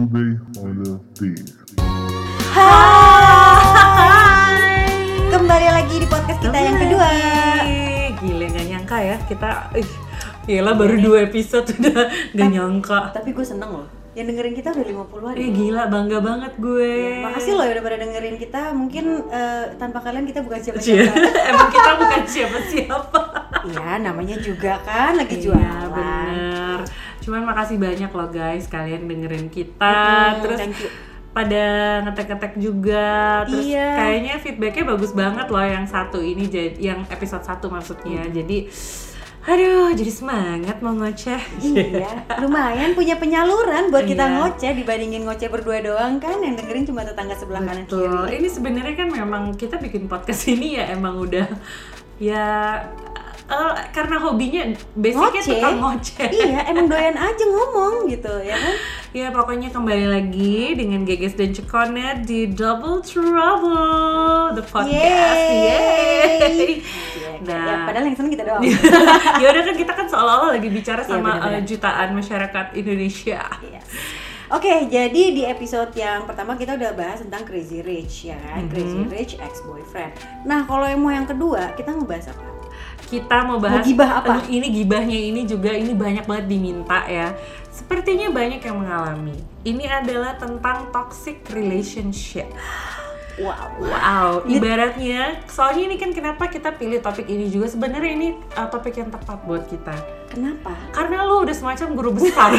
Today on the Beat. Hai. Kembali lagi di podcast kita yang kedua. Gile gak nyangka ya kita ih, Gila baru dua episode udah gak nyangka Tapi gue seneng loh. Yang dengerin kita udah 50-an. Eh gila bangga banget gue Makasih loh ya udah pada dengerin kita. Mungkin eh, tanpa kalian kita bukan siapa-siapa. Emang kita bukan siapa-siapa Iya, namanya juga kan lagi Iya jualan. bener Cuman makasih banyak loh guys kalian dengerin kita Mm-mm, Terus thank you. pada ngetek-ngetek juga Terus Iya. kayaknya feedbacknya bagus banget loh yang satu ini jadi Yang episode satu maksudnya Mm. Jadi Aduh, jadi semangat mau ngoceh. Iya, lumayan punya penyaluran buat kita Iya. ngoceh dibandingin ngoceh berdua doang kan yang dengerin cuma tetangga sebelah kanan kiri. Ini sebenarnya kan memang kita bikin podcast ini ya emang udah ya eh, karena hobinya basicnya Ngoceh. tukang ngoceh. Iya, emang doyan aja ngomong gitu ya kan. Ya pokoknya kembali lagi dengan Geges dan Cekonet di Double Trouble the podcast. Yeay. Yeay. Ya, Nah, padahal yang seneng kita doang. ya udah kan kita kan seolah-olah lagi bicara Iya, sama eh, jutaan masyarakat Indonesia. Yes. Oke, jadi di episode yang pertama kita udah bahas tentang Crazy Rich ya kan, Mhm. Crazy Rich ex boyfriend. Nah, kalau yang mau yang kedua, kita ngebahas apa? Kita mau bahas Mau gibah apa? Ini gibahnya ini juga ini banyak banget diminta ya. Sepertinya banyak yang mengalami. Ini adalah tentang toxic relationship. Wow. wow ibaratnya soalnya ini kan kenapa kita pilih topik ini juga. Sebenarnya ini uh, topik yang tepat buat kita Kenapa? karena lu udah semacam guru besar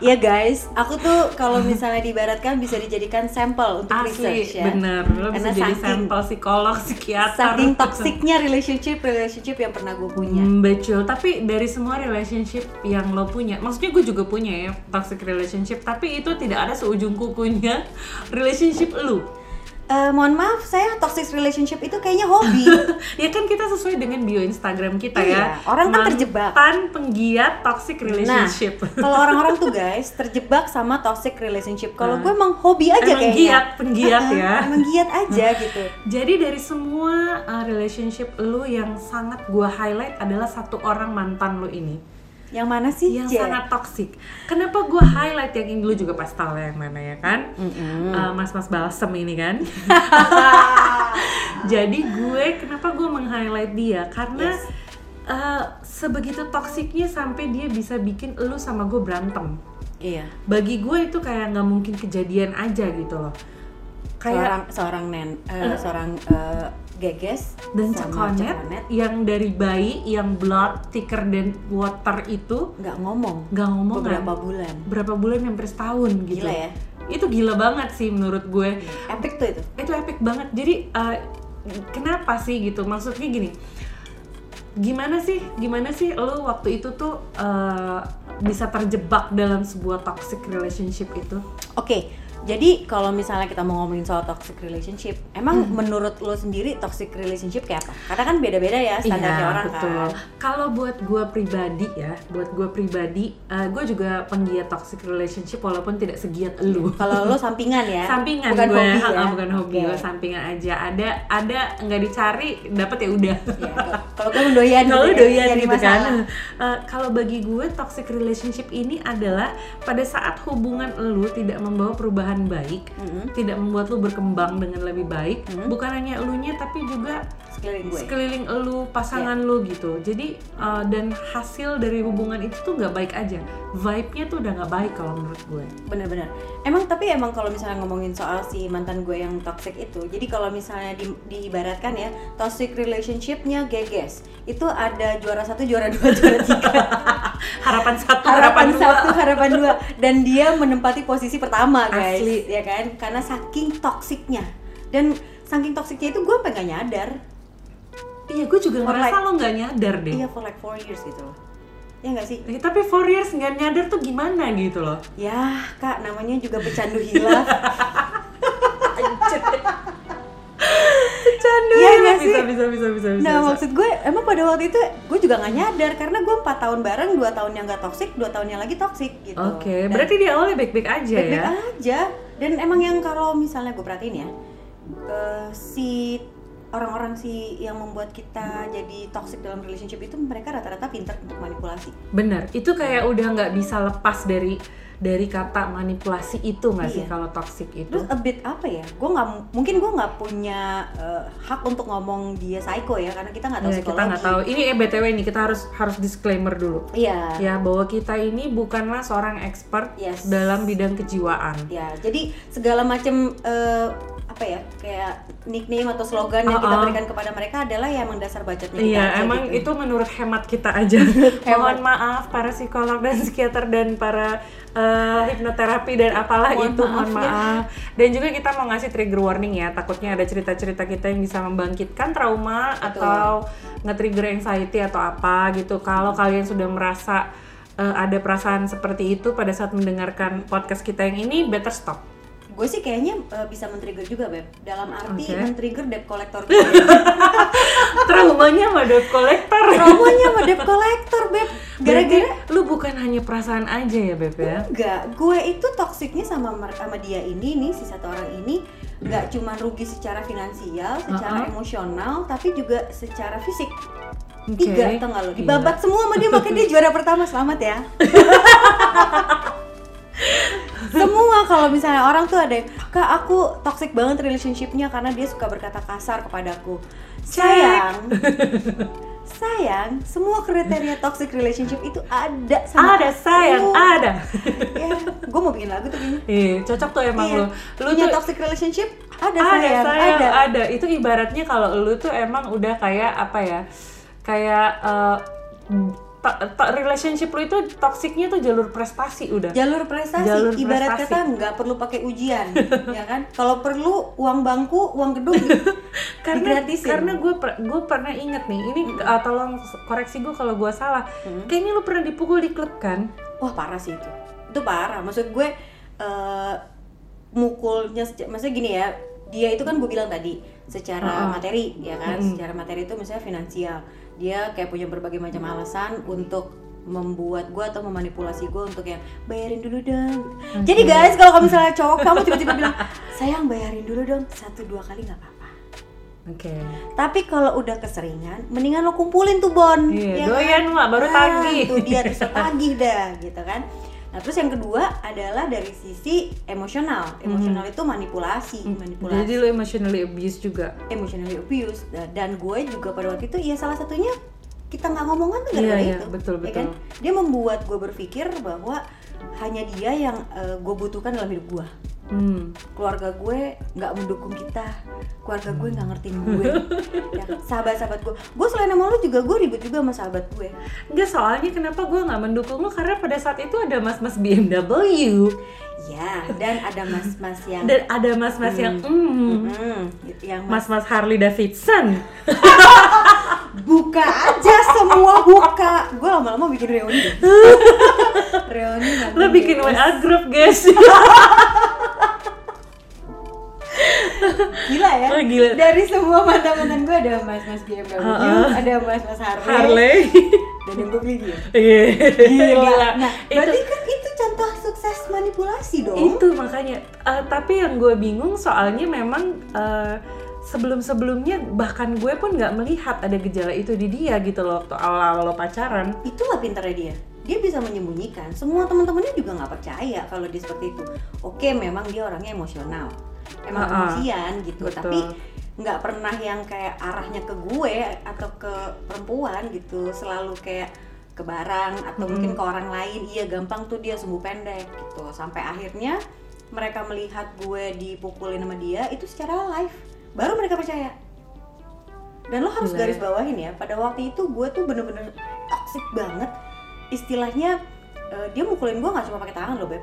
Ya guys, aku tuh kalau misalnya diibaratkan bisa dijadikan sampel untuk asli research ya. bener lu bisa Karena jadi saking- sampel psikolog psikiater Saking toksiknya relationship relationship yang pernah gue punya. Hmm, betul. Tapi dari semua relationship yang lo punya, maksudnya gue juga punya ya toxic relationship, tapi itu tidak ada seujung kukunya relationship lu. Eh, mohon maaf, saya toxic relationship itu kayaknya hobi. ya kan kita sesuai dengan bio Instagram kita Iya, ya. orang kan terjebak. Mantan penggiat toxic Nah, relationship. kalau orang-orang tuh guys terjebak sama toxic relationship. Kalau Nah. gue emang hobi aja Emang kayaknya. giat, penggiat ya. Emang giat aja gitu. Jadi dari semua uh, relationship lu yang sangat gue highlight adalah satu orang mantan lu ini. Yang mana sih? yang Je? sangat toksik. Kenapa gue highlight yang ini dulu juga pas lah yang mana ya kan? Uh, Mas-mas balsem ini kan. Jadi gue kenapa gue meng-highlight dia karena Yes. uh, sebegitu toksiknya sampai dia bisa bikin lu sama gue berantem. Iya. Bagi gue itu kayak nggak mungkin kejadian aja gitu loh. Seorang Kayak seorang nen, eh, seorang eh, geges dan cekonet cekonet yang dari bayi yang blood thicker than water itu nggak ngomong. Nggak ngomong beberapa bulan. berapa bulan hampir setahun gitu. Gila ya. itu gila banget sih menurut gue. Epic tuh itu. itu epic banget. Jadi uh, kenapa sih gitu? Maksudnya gini gimana sih gimana sih lo waktu itu tuh uh, bisa terjebak dalam sebuah toxic relationship itu? Oke, jadi kalau misalnya kita mau ngomongin soal toxic relationship, emang Hmm. menurut lo sendiri toxic relationship kayak apa? Karena kan beda-beda ya standarnya Iya, orang betul. kan. Kalau buat gue pribadi ya, buat gue pribadi, uh, gue juga penggiat toxic relationship walaupun tidak segiat elu. Kalau lo sampingan ya, sampingan bukan gue, hobi ha, ya. bukan hobi Oke. gue sampingan aja. Ada ada nggak dicari, dapat ya udah. Ya, kalau gue mendoyan kalau gitu ya, doyan jadi gitu kan Eh, kalau bagi gue toxic relationship ini adalah pada saat hubungan lu tidak membawa perubahan baik Mm-mm. tidak membuat lu berkembang dengan lebih baik Hmm. bukan hanya elunya tapi juga Sekeliling gue. Sekeliling elu pasangan lu gitu jadi eh, dan hasil dari hubungan itu tuh nggak baik aja vibe-nya tuh udah nggak baik kalau menurut gue Bener-bener. Emang tapi emang kalau misalnya ngomongin soal si mantan gue yang toxic itu, jadi kalau misalnya di, diibaratkan ya, toxic relationshipnya geges, itu ada juara satu, juara dua, juara tiga, harapan satu harapan dua. satu, harapan dua, dan dia menempati posisi pertama guys, Asli. ya kan? Karena saking toksiknya dan saking toksiknya itu gue pengen nyadar, iya gue juga For ngerasa like- lo nggak nyadar deh iya for like four years gitu loh, ya nggak sih? Eh, tapi four years nggak nyadar tuh gimana gitu loh Ya kak, namanya juga pecandu hilaf. Bercanda Iya nggak sih? bisa, bisa bisa bisa bisa Nah bisa. maksud gue emang pada waktu itu gue juga nggak nyadar karena gue empat tahun bareng dua tahun yang gak toksik dua tahun yang lagi toksik gitu. Oke, Dan berarti di awalnya baik-baik aja baik-baik ya. aja dan emang yang kalau misalnya gue perhatiin ya eh, si orang-orang sih yang membuat kita jadi toxic dalam relationship itu mereka rata-rata pintar untuk manipulasi. Bener, itu kayak udah nggak bisa lepas dari dari kata manipulasi itu nggak sih Iya. kalau toxic itu? Terus a bit apa ya? Gue nggak mungkin gue nggak punya eh, hak untuk ngomong dia psycho ya karena kita nggak tahu Ya, psikologi. kita nggak tahu. Ini eh btw ini kita harus harus disclaimer dulu. Iya. Ya bahwa kita ini bukanlah seorang expert Yes. dalam bidang kejiwaan. Ya, jadi segala macam eh, apa ya kayak nickname atau slogan yang kita Uh-uh. berikan kepada mereka adalah ya emang dasar kita Iya, aja emang gitu. itu menurut hemat kita aja. Mohon maaf para psikolog dan psikiater dan para eh, hipnoterapi dan apalah Mohon itu, maaf mohon ya. maaf. Dan juga kita mau ngasih trigger warning ya, takutnya ada cerita-cerita kita yang bisa membangkitkan trauma Betul. atau nge-trigger anxiety atau apa gitu. Kalau kalian sudah merasa eh, ada perasaan seperti itu pada saat mendengarkan podcast kita yang ini, better stop. Gue sih kayaknya eh, bisa men-trigger juga, Beb. Dalam arti Oke. men-trigger debt collector. Traumanya sama debt collector. Traumanya sama debt collector, Beb. Gara-gara lu bukan hanya perasaan aja ya, Beb ya? Enggak, gue itu toksiknya sama sama dia ini nih si satu orang ini nggak cuma rugi secara finansial, secara Uh-uh. emosional, tapi juga secara fisik. Oke. Tiga, tau nggak lo? Dibabat semua sama dia, makanya dia juara pertama. Selamat ya. semua kalau misalnya orang tuh ada kak aku toxic banget relationshipnya karena dia suka berkata kasar kepadaku. Sayang, sayang, semua kriteria toxic relationship itu ada sama Ada sayang, aku. ada. ya gue mau bikin lagu tuh kayaknya Iya, cocok tuh emang Iya. lu. Lu punya tuh toxic relationship ada, ada sayang, sayang, ada ada. Itu ibaratnya kalau lu tuh emang udah kayak apa ya? Kayak eh, to- to- relationship lu itu toksiknya tuh jalur prestasi udah. jalur prestasi Jalur ibarat prestasi. kata nggak perlu pakai ujian ya kan kalau perlu uang bangku uang gedung karena digratisin. karena gue gue pernah inget nih ini uh, tolong koreksi gue kalau gue salah Hmm. kayaknya lu pernah dipukul di klub kan wah parah sih itu itu parah maksud gue eh, mukulnya maksudnya gini ya dia itu kan gue bilang tadi secara Uh-uh. materi ya kan Mm-mm. secara materi itu misalnya finansial dia kayak punya berbagai macam alasan untuk membuat gue atau memanipulasi gue untuk yang bayarin dulu dong. Jadi guys kalau kamu misalnya cowok kamu tiba-tiba bilang sayang bayarin dulu dong. Satu dua kali nggak apa-apa. Oke. Tapi kalau udah keseringan mendingan lo kumpulin tuh bon. Iya, ya doyan, Mak, baru tagih. tuh dia bisa tagih dah gitu kan nah terus yang kedua adalah dari sisi emosional emosional itu manipulasi manipulasi Hmm. jadi lu emotionally abuse juga emotionally abuse Da- dan gue juga pada waktu itu ya salah satunya kita nggak ngomongan tuh Iya, gara-gara iya, itu betul, ya kan? betul. dia membuat gue berpikir bahwa hanya dia yang eh, gue butuhkan dalam hidup gue hmm. keluarga gue nggak mendukung kita. Keluarga gue nggak ngertiin gue. Ya, sahabat-sahabat gue. Gue selain sama lu juga gue ribut juga sama sahabat gue. Enggak soalnya kenapa gue nggak mendukung lu? Karena pada saat itu ada mas-mas BMW ya dan ada mas-mas yang dan ada mas-mas yang mm, Hmm, yang mas mas-mas Harley Davidson. Buka aja semua buka. Gue lama-lama bikin reuni. Reuni lo bikin. WA group guys gila ya Oh, gila. dari semua mantan-mantan gue ada mas-mas BMW Uh-uh. ada mas-mas Harley, Harley dan yang gue beli dia Iya, gila. Nah, itu berarti kan itu contoh sukses manipulasi dong. itu makanya Eh, tapi yang gue bingung soalnya memang eh, sebelum-sebelumnya bahkan gue pun nggak melihat ada gejala itu di dia gitu loh waktu awal-awal lo pacaran Itulah pintarnya dia. Dia bisa menyembunyikan. Semua teman-temannya juga nggak percaya kalau dia seperti itu. Oke, memang dia orangnya emosional, emang Uh-uh. emosian gitu. Betul. Tapi nggak pernah yang kayak arahnya ke gue atau ke perempuan gitu. Selalu kayak ke barang atau Mm-mm. mungkin ke orang lain. Iya, gampang tuh dia sembuh pendek gitu. Sampai akhirnya mereka melihat gue dipukulin sama dia itu secara live. Baru mereka percaya. Dan lo harus Gila garis ya. bawahin ya, pada waktu itu gue tuh bener-bener toxic banget. Istilahnya eh, dia mukulin gue nggak cuma pakai tangan loh beb,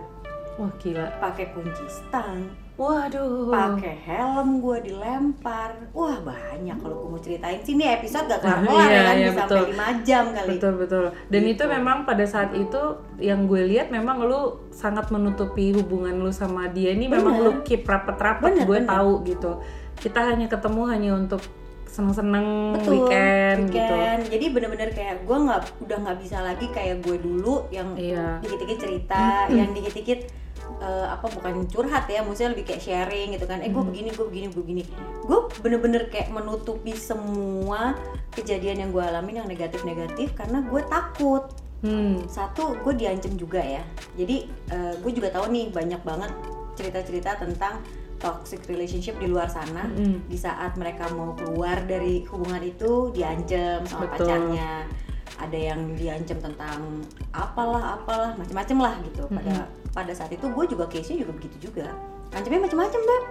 wah gila pakai kunci stang, waduh pakai helm gue dilempar. Wah banyak kalau gue mau ceritain sih ini episode gak kelar Iya, kelar ya kan iya, bisa betul. sampai 5 jam kali. betul betul dan Gitu. itu memang pada saat itu yang gue lihat memang lu sangat menutupi hubungan lu sama dia ini memang Bener. lu keep rapet-rapet gue bener. tahu gitu kita hanya ketemu hanya untuk seneng-seneng Betul, weekend, gitu weekend. Jadi bener-bener kayak gue nggak udah nggak bisa lagi kayak gue dulu yang iya dikit-dikit cerita, yang dikit-dikit eh, apa bukan curhat ya maksudnya lebih kayak sharing gitu kan eh gue begini gue begini gue begini gue bener-bener kayak menutupi semua kejadian yang gue alamin yang negatif-negatif karena gue takut Hmm. satu gue diancam juga ya jadi gue juga tahu nih banyak banget cerita-cerita tentang toxic relationship di luar sana Mm. di saat mereka mau keluar dari hubungan itu diancam sama Betul. pacarnya ada yang diancam tentang apalah apalah macam-macam lah gitu. Pada pada saat itu gue juga case nya juga begitu juga. Ancamnya macam-macam beb.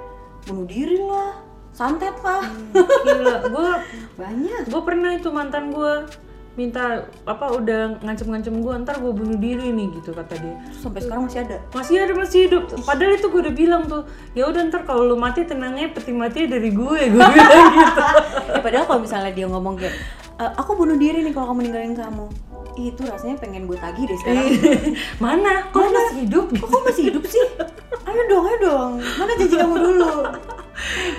Bunuh diri lah santet lah. Gila, gue banyak. gue pernah itu mantan gue minta apa udah ngancem-ngancem gue ntar gue bunuh diri nih gitu kata dia. Terus sampai sekarang masih ada? Masih ada masih hidup. Padahal itu gue udah bilang tuh ya udah ntar kalau lu mati tenangnya peti matinya dari gue gue bilang gitu. Eh, padahal kalau misalnya dia ngomong kayak "Eh, aku bunuh diri nih kalau kamu ninggalin kamu. Itu rasanya pengen gue tagih deh sekarang. Mana? Kok lu masih hidup? Kok kamu masih hidup sih? Ayo dong ayo dong. Mana janji kamu dulu?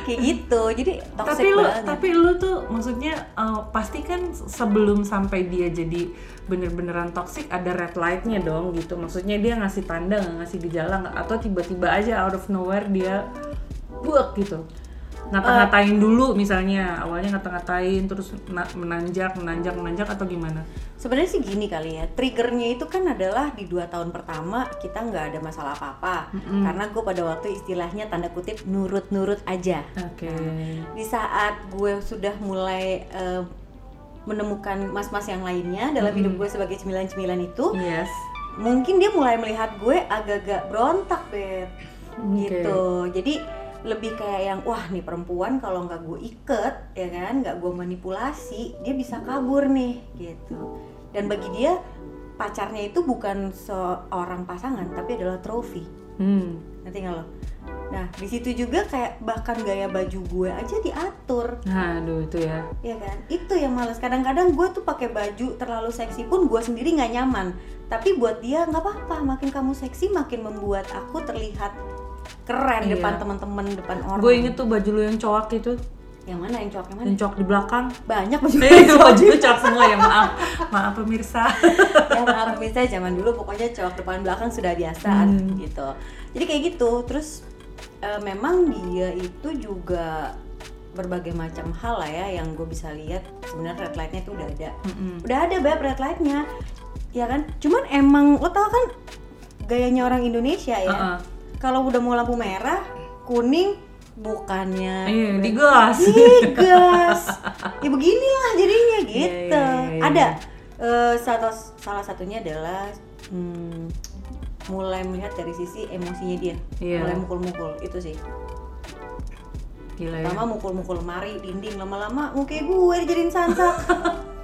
Kayak gitu. Jadi toxic tapi lu banget. tapi lu tuh maksudnya uh, pasti kan sebelum sampai dia jadi bener-beneran toxic ada red lightnya dong gitu. Maksudnya dia ngasih tanda nggak ngasih gejala atau tiba-tiba aja out of nowhere dia buak gitu ngata-ngatain dulu misalnya awalnya ngata-ngatain terus na- menanjak menanjak menanjak atau gimana? Sebenarnya sih gini kali ya triggernya itu kan adalah di dua tahun pertama kita nggak ada masalah apa-apa. Karena gue pada waktu istilahnya tanda kutip nurut-nurut aja. Oke. Di saat gue sudah mulai eh, menemukan mas-mas yang lainnya dalam hidup gue sebagai cemilan-cemilan itu yes. mungkin dia mulai melihat gue agak-agak berontak beb. Oke. gitu. Jadi lebih kayak yang wah nih perempuan kalau nggak gue iket ya kan nggak gue manipulasi dia bisa kabur nih gitu. Dan bagi dia pacarnya itu bukan seorang pasangan tapi adalah trofi. Hmm. nanti nggak lo? Nah di situ juga kayak bahkan gaya baju gue aja diatur. Nah aduh itu ya. Ya kan? Itu yang males. Kadang-kadang gue tuh pakai baju terlalu seksi pun gue sendiri nggak nyaman. Tapi buat dia nggak apa-apa makin kamu seksi makin membuat aku terlihat keren Iya. depan teman-teman depan orang. Gue inget tuh baju lu yang cowok itu. Yang mana? Yang cowok yang mana? Yang cowok di belakang. Banyak baju Eh, baju lu cowok semua ya maaf. Maaf pemirsa. Ya maaf misalnya zaman dulu pokoknya cowok depan belakang sudah biasa Hmm. gitu. Jadi kayak gitu. Terus eh, memang dia itu juga berbagai macam hal lah ya yang gue bisa lihat. Sebenarnya red lightnya itu udah ada. Mm-mm. udah ada beb red lightnya. Ya kan? Cuman emang lo tau kan gayanya orang Indonesia ya? Uh-uh. Kalau udah mau lampu merah kuning bukannya Iya, digas. digas ya beginilah jadinya Iya, gitu iya, iya, iya. ada eh, satu salah satunya adalah hmm, mulai melihat dari sisi emosinya dia Iya. mulai mukul-mukul itu sih Gila ya. pertama mukul-mukul mari dinding lama-lama muka gue dijadiin sansak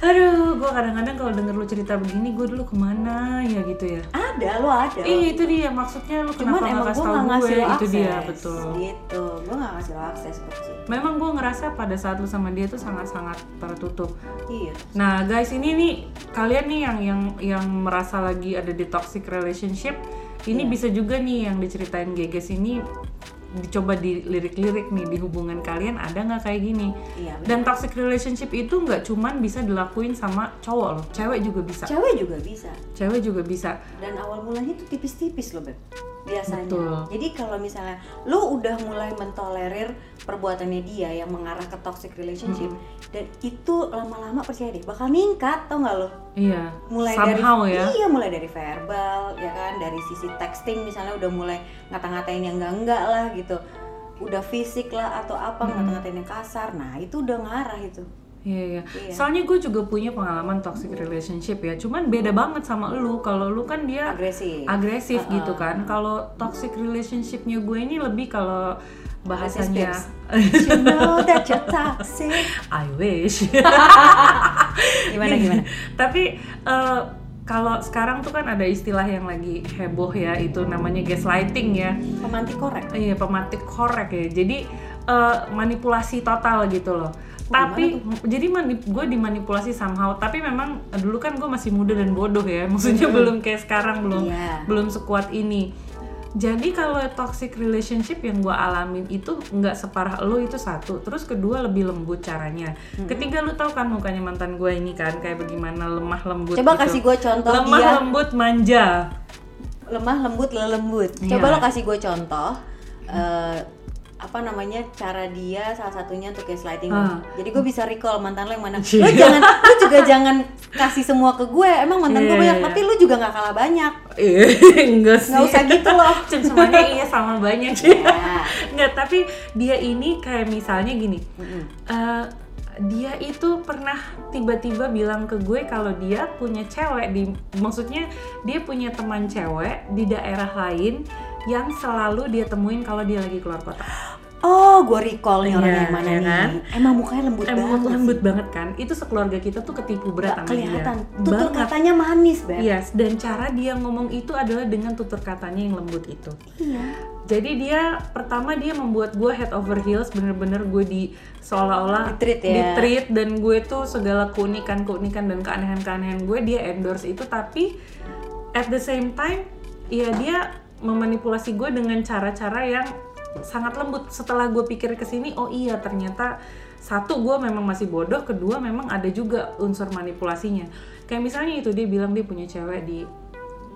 Aduh, gue kadang-kadang kalau denger lu cerita begini, gue dulu ke mana ya gitu ya. ada lo ada Iya itu dia maksudnya lu cuman kenapa nggak emang kasih gue tau gue? ngasih lo Itu akses dia betul. gitu gue nggak ngasih lo akses sih Memang gue ngerasa pada saat lu sama dia tuh sangat-sangat tertutup. iya Nah guys ini nih kalian nih yang yang yang merasa lagi ada di toxic relationship, ini Iya. bisa juga nih yang diceritain Geges ini dicoba dilirik-lirik nih di hubungan kalian ada nggak kayak gini? iya bener. Dan toxic relationship itu nggak cuman bisa dilakuin sama cowok loh, cewek juga bisa. cewek juga bisa Cewek juga bisa. dan awal mulanya tuh tipis-tipis loh beb biasanya Betul. jadi kalau misalnya lu udah mulai mentolerir perbuatannya dia yang mengarah ke toxic relationship dan itu lama-lama percaya deh bakal ningkat tau nggak lo Iya. mulai Somehow dari ya. iya mulai dari verbal ya kan dari sisi texting misalnya udah mulai ngata-ngatain yang enggak enggak lah gitu udah fisik lah atau apa ngata-ngatain yang kasar nah itu udah ngarah itu Iya, iya. Iya. Soalnya gue juga punya pengalaman toxic relationship ya. Cuman beda banget sama lu. Kalau lu kan dia agresif agresif Uh-uh. gitu kan. Kalau toxic relationshipnya gue ini lebih kalau bahasanya you know that you're toxic I wish. gimana gimana Tapi eh, kalau sekarang tuh kan ada istilah yang lagi heboh ya, itu namanya gaslighting ya. pemantik korek Iya, pematik korek ya. Jadi eh, manipulasi total gitu loh. Tapi jadi manip, gue dimanipulasi somehow. Tapi memang dulu kan gue masih muda dan bodoh ya. Maksudnya belum kayak sekarang belum Iya. belum sekuat ini. Jadi kalau toxic relationship yang gue alamin itu nggak separah lo itu satu. Terus kedua lebih lembut caranya. Ketiga lu tahu kan mukanya mantan gue ini kan kayak bagaimana lemah lembut. Coba gitu. kasih gue contoh lemah dia lembut manja. lemah lembut lembut. Iya. Coba lo kasih gue contoh eh, apa namanya cara dia salah satunya untuk gaslighting lo. Ah. Jadi gue bisa recall mantan lo yang mana. Iya. Lo jangan, lo juga jangan kasih semua ke gue. Emang mantan gue Iya, banyak, iya. tapi lo juga nggak kalah banyak. Enggak sih. Nggak usah gitu loh. Cuma semuanya iya sama banyak sih. Ya. Enggak, tapi dia ini kayak misalnya gini. Mm-mm. eh, dia itu pernah tiba-tiba bilang ke gue kalau dia punya cewek di maksudnya dia punya teman cewek di daerah lain yang selalu dia temuin kalau dia lagi keluar kota. Oh, gue recall nih orang Iya, yang mana nih. kan? Emang mukanya lembut Emang banget. lembut banget kan? Itu sekeluarga kita tuh ketipu berat Gak sama dia. kelihatan. Tutur Banget. katanya manis, Beb. Yes, dan cara dia ngomong itu adalah dengan tutur katanya yang lembut itu. Iya. Jadi dia pertama dia membuat gue head over heels, bener-bener gue di seolah-olah Di-treat ya. di-treat, dan gue tuh segala keunikan keunikan dan keanehan-keanehan gue dia endorse itu tapi at the same time ya dia memanipulasi gue dengan cara-cara yang sangat lembut. Setelah gue pikir ke sini, oh iya ternyata satu gue memang masih bodoh, kedua memang ada juga unsur manipulasinya. Kayak misalnya itu dia bilang dia punya cewek di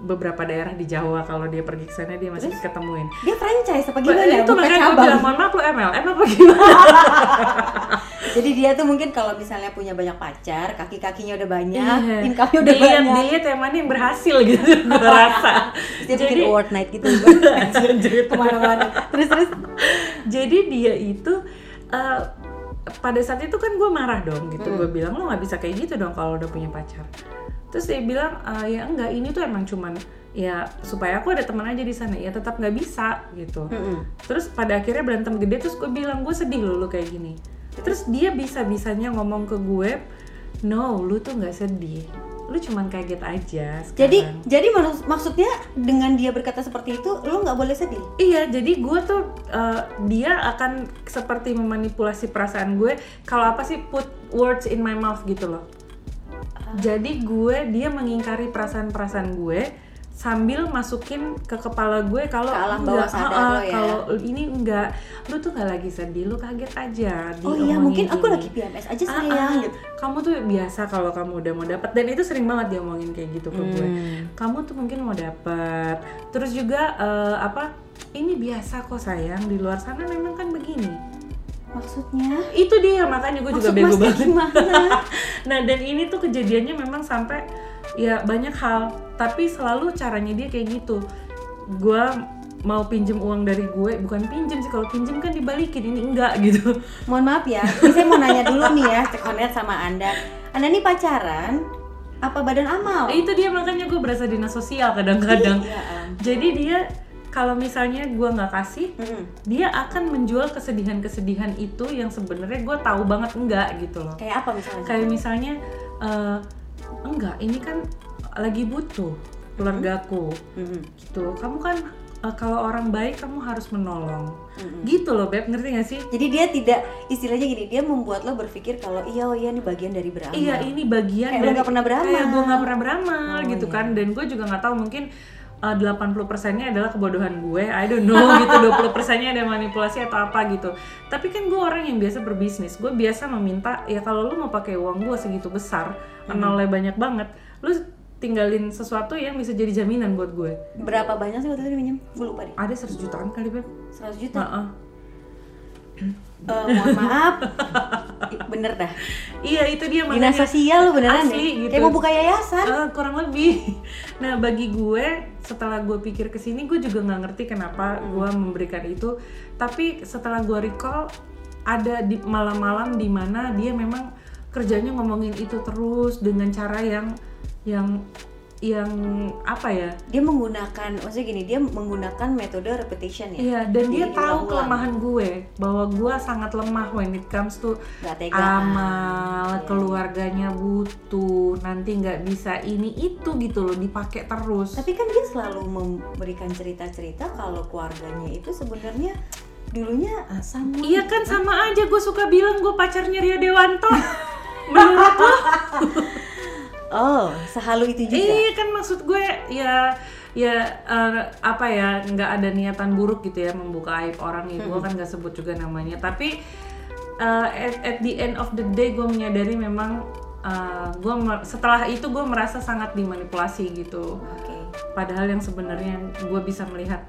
beberapa daerah di Jawa kalau dia pergi ke sana dia masih ketemuin. Dia franchise apa gimana? itu makanya gue bilang mohon maaf lu MLM apa gimana? Jadi dia tuh mungkin kalau misalnya punya banyak pacar, kaki-kakinya udah banyak, Iya. income-nya udah dilihat, banyak. yang mana yang berhasil gitu gue rasa. Dia bikin award night gitu. Ke mana-mana. Terus terus. jadi dia itu eh, pada saat itu kan gue marah dong gitu gue bilang lo nggak bisa kayak gitu dong kalau udah punya pacar terus dia bilang "Eh, ya enggak ini tuh emang cuman ya supaya aku ada teman aja di sana ya tetap nggak bisa gitu Mm-mm. terus pada akhirnya berantem gede terus gue bilang gue sedih loh lu kayak gini terus dia bisa bisanya ngomong ke gue no lu tuh nggak sedih lu cuman kaget aja Jadi sekarang." jadi maksud- maksudnya dengan dia berkata seperti itu, lo nggak boleh sedih. Iya, jadi gue tuh uh, dia akan seperti memanipulasi perasaan gue. Kalau apa sih put words in my mouth gitu loh. Jadi gue dia mengingkari perasaan-perasaan gue sambil masukin ke kepala gue kalau Ke alam bawah enggak, sadar ah, ah, ya. kalau ini enggak, lu tuh nggak lagi sedih, lu kaget aja. Oh iya, mungkin aku gini. lagi PMS aja Ah, sayang. ah, gitu. kamu tuh biasa kalau kamu udah mau dapat dan itu sering banget dia ngomongin kayak gitu ke gue Hmm. kamu tuh mungkin mau dapat terus juga eh, apa ini biasa kok sayang di luar sana memang kan begini Maksudnya? itu dia makanya gue juga bego banget gimana? nah dan ini tuh kejadiannya memang sampai ya banyak hal tapi selalu caranya dia kayak gitu gue mau pinjem uang dari gue bukan pinjem sih kalau pinjem kan dibalikin ini enggak gitu Mohon maaf ya, ini saya mau nanya dulu nih ya, cek connect sama Anda. Anda nih pacaran apa badan amal? itu dia makanya gue berasa dinas sosial kadang-kadang Iya, Am. jadi dia kalau misalnya gue nggak kasih Mm-mm. dia akan menjual kesedihan-kesedihan itu yang sebenarnya gue tahu banget enggak gitu loh Kayak apa misalnya? kayak misalnya eh, enggak ini kan lagi butuh keluargaku Mm-mm. gitu kamu kan eh, kalau orang baik kamu harus menolong Mm-mm. gitu loh beb ngerti gak sih Jadi dia tidak istilahnya gini, dia membuat lo berpikir kalau iya oh iya ini bagian dari beramal. Iya ini bagian Kayak lo nggak pernah beramal. Kayak gue nggak pernah beramal Oh, gitu iya. kan Dan gue juga nggak tahu mungkin uh, 80 persennya adalah kebodohan gue I don't know gitu 20 persennya ada manipulasi atau apa gitu Tapi kan gue orang yang biasa berbisnis Gue biasa meminta ya kalau lu mau pakai uang gue segitu besar Hmm. Nolnya banyak banget Lu tinggalin sesuatu yang bisa jadi jaminan buat gue Berapa banyak sih waktu itu pinjam? Gue lupa deh. Ada 100 jutaan kali beb 100 juta. Heeh. Eh, mohon maaf. Bener dah. Iya itu dia Dinas makanya sosial lo beneran Asli, deh. gitu. Kayak mau buka yayasan. Eh, kurang lebih. Nah bagi gue setelah gue pikir ke sini gue juga nggak ngerti kenapa gue memberikan itu. Tapi setelah gue recall ada di malam-malam di mana dia memang kerjanya ngomongin itu terus dengan cara yang yang yang apa ya? Dia menggunakan, maksudnya gini, dia menggunakan metode repetition ya. Iya dan dia Jadi tahu kelemahan gue bahwa gue sangat lemah when it comes to amal Iya. keluarganya butuh nanti nggak bisa ini itu gitu loh dipakai terus Tapi kan dia selalu memberikan cerita-cerita kalau keluarganya itu sebenarnya dulunya sama. iya kan sama aja gue suka bilang gue pacarnya Rio Dewanto menurut lo Oh, sehalu itu juga. iya kan maksud gue ya ya eh, apa ya nggak ada niatan buruk gitu ya membuka aib orang ya gue kan nggak sebut juga namanya tapi eh, at, at the end of the day gue menyadari memang eh, gue setelah itu gue merasa sangat dimanipulasi gitu Oke. padahal yang sebenarnya gue bisa melihat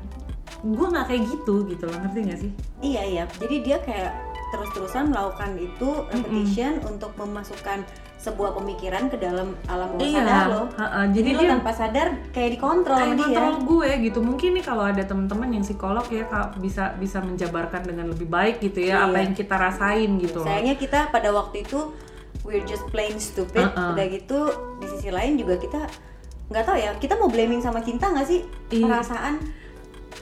gue nggak kayak gitu gitu loh ngerti gak sih Iya iya. Jadi dia kayak terus-terusan melakukan itu repetition untuk memasukkan sebuah pemikiran ke dalam alam bawah sadar lo. ha-ha. Jadi, jadi lo dia tanpa sadar kayak dikontrol kayak dia. kontrol gue gitu mungkin nih kalau ada teman-teman yang psikolog ya Kak, bisa bisa menjabarkan dengan lebih baik gitu ya apa Iya. yang kita rasain gitu Sayangnya kita pada waktu itu we're just plain stupid. Uh-uh. Udah gitu di sisi lain juga kita nggak tahu ya. Kita mau blaming sama cinta nggak sih Iya. perasaan?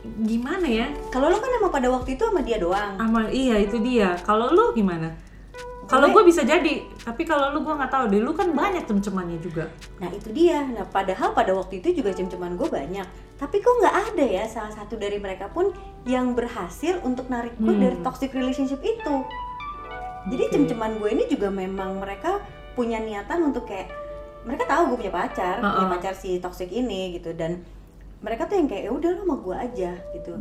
gimana ya Kalau lo kan emang pada waktu itu sama dia doang. amal iya itu dia kalau lu gimana kalau Gue- bisa jadi tapi kalau lu gue nggak tahu deh lu kan banyak cem-cemannya juga Nah itu dia. Nah padahal pada waktu itu juga cem-ceman gue banyak. Tapi kok nggak ada ya salah satu dari mereka pun yang berhasil untuk narik gue Hmm. dari toxic relationship itu. Jadi Oke. cem-ceman gue ini juga memang mereka punya niatan untuk kayak mereka tahu gue punya pacar, punya Uh-uh. pacar si toxic ini gitu dan mereka tuh yang kayak ya udah lo sama gue aja gitu.